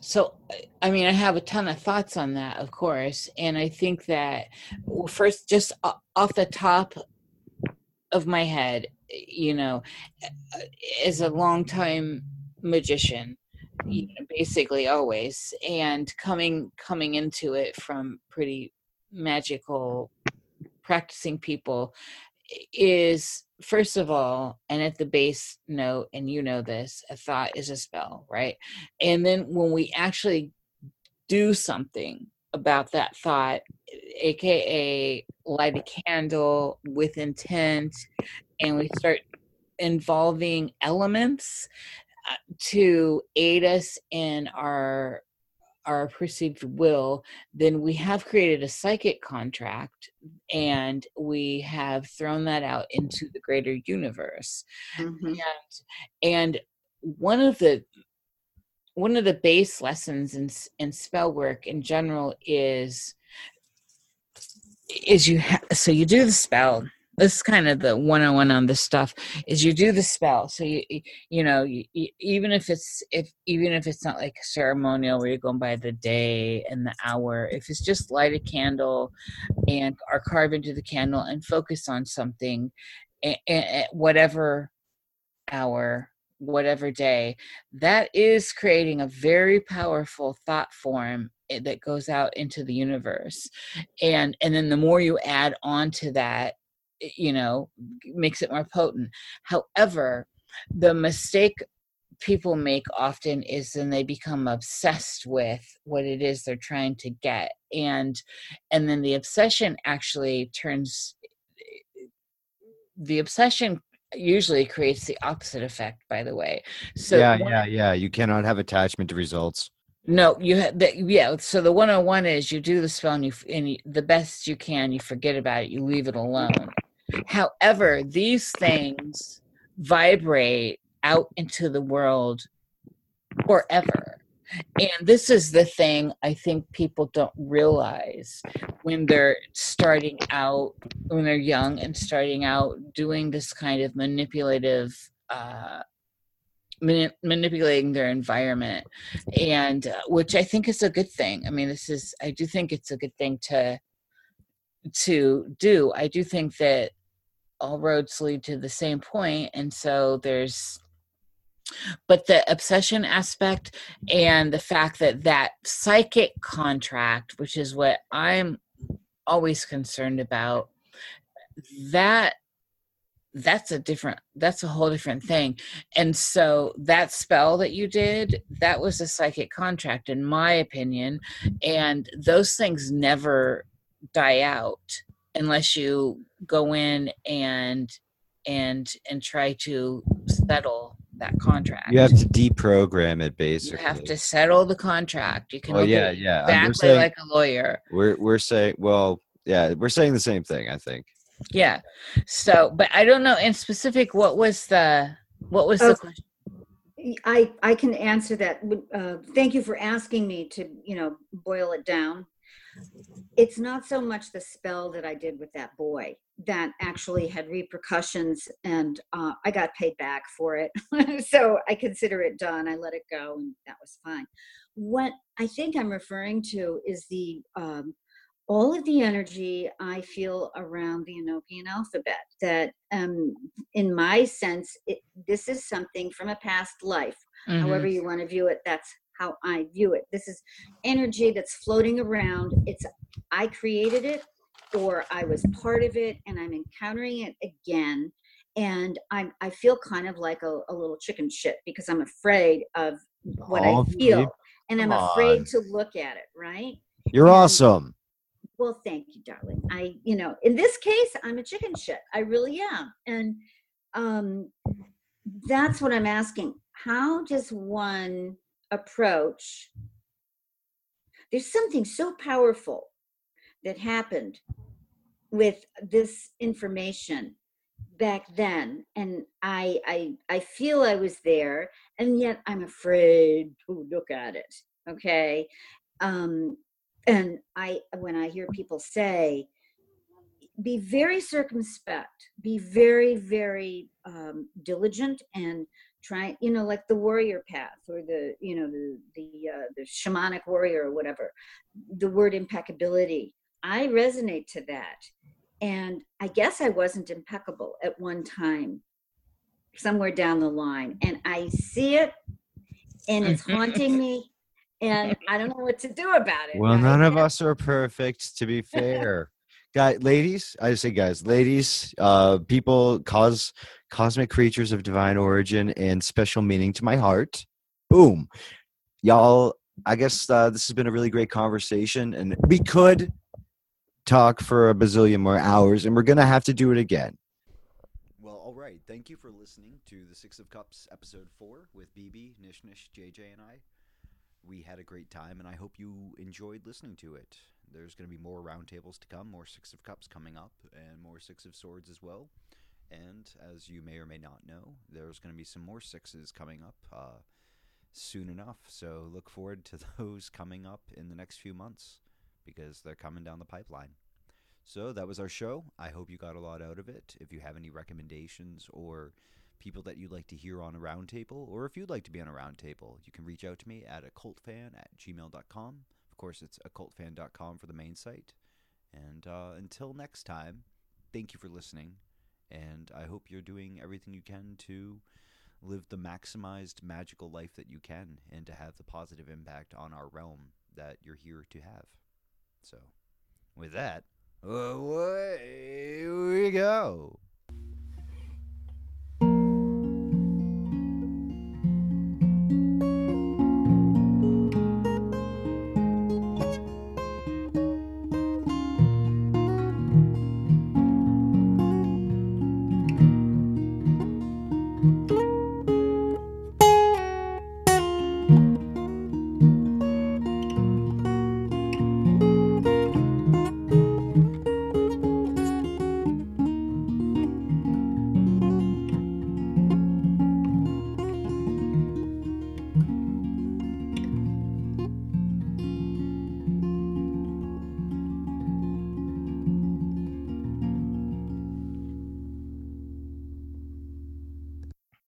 so I- mean I have a ton of thoughts on that of course and I think that well, first just off the top of my head you know as a longtime magician you mm-hmm. know, basically always and coming coming into it from pretty magical practicing people is first of all and at the base note and you know this a thought is a spell right? And then when we actually do something about that thought aka light a candle with intent and we start involving elements uh, to aid us in our our perceived will then we have created a psychic contract and we have thrown that out into the greater universe Mhm. and and one of the one of the base lessons in in spell work in general is is you ha- so you do the spell this is kind of the one-on-one on this stuff is you do the spell. So you you- know you, you, even if it's if even if it's not like ceremonial where you're going by the day and the hour if it's just light a candle and or carve into the candle and focus on something at whatever hour whatever day that is creating a very powerful thought form eh, that goes out into the universe. And and then the more you add on to that you know makes it more potent however the mistake people make often is then they become obsessed with what it is they're trying to get and and then the obsession actually turns the obsession usually creates the opposite effect by the way so yeah, one- yeah, yeah. You cannot have attachment to results. no, you have the, yeah. So the one on one is you do the spell and you and you, the best you can. You forget about it. You leave it alone. However, these things vibrate out into the world forever. And this is the thing I think people don't realize when they're starting out, when they're young and starting out doing this kind of manipulative, uh, mani- manipulating their environment and uh, which I think is a good thing. I mean, this is I do think it's a good thing to to do. I do think that all roads lead to the same point, and so there's but the obsession aspect and the fact that that psychic contract which is what i'm always concerned about that that's a different that's a whole different thing. And so that spell that you did that was a psychic contract in my opinion and those things never die out unless you go in and and and try to settle that contract. You have to deprogram it, basically. You have to settle the contract. You can Well, look yeah, yeah. exactly saying, like a lawyer. we're we're saying, well, yeah, we're saying the same thing. I think. Yeah. So, but I don't know in specific what was the what was the Oh. question? I, I can answer that. Uh, thank you for asking me to, you know, boil it down. It's not so much the spell that I did with that boy that actually had repercussions, and uh, I got paid back for it. so I consider it done. I let it go, and that was fine. What I think I'm referring to is the um, all of the energy I feel around the Enochian alphabet. That, um, in my sense, it, this is something from a past life. Mhm. However you want to view it, that's how I view it. This is energy that's floating around. It's I created it, or I was part of it, and I'm encountering it again. And I'm I feel kind of like a, a little chicken shit because I'm afraid of what Oh, I feel, and I'm come afraid on. to look at it. Right. You're And- awesome. Well, thank you, darling. I, you know, in this case, I'm a chicken shit. I really am. And um, that's what I'm asking. How does one approach? There's something so powerful that happened with this information back then and I, I i feel i was there and yet i'm afraid to look at it okay um and i when i hear people say be very circumspect be very very um, diligent and try you know like the warrior path or the you know the the uh, the shamanic warrior or whatever the word impeccability i resonate to that and i guess i wasn't impeccable at one time somewhere down the line and i see it and it's haunting me and i don't know what to do about it Well, right? none of us are perfect, to be fair. Guy, ladies, I say guys, ladies, uh, people, cause cosmic creatures of divine origin and special meaning to my heart. Boom, y'all. I guess uh, this has been a really great conversation, and we could talk for a bazillion more hours, and we're gonna have to do it again. Well, all right. Thank you for listening to the Six of Cups episode four with BB, Nish Nish, JJ, and I. We had a great time, and I hope you enjoyed listening to it. There's going to be more roundtables to come, more Six of Cups coming up, and more Six of Swords as well. And as you may or may not know, there's going to be some more sixes coming up uh, soon enough. So look forward to those coming up in the next few months because they're coming down the pipeline. So that was our show. I hope you got a lot out of it. If you have any recommendations or people that you'd like to hear on a roundtable, or if you'd like to be on a roundtable, you can reach out to me at occultfan at gmail.com. Course, it's occultfan.com for the main site. And uh, until next time, thank you for listening. And I hope you're doing everything you can to live the maximized magical life that you can and to have the positive impact on our realm that you're here to have. So, with that, away we go.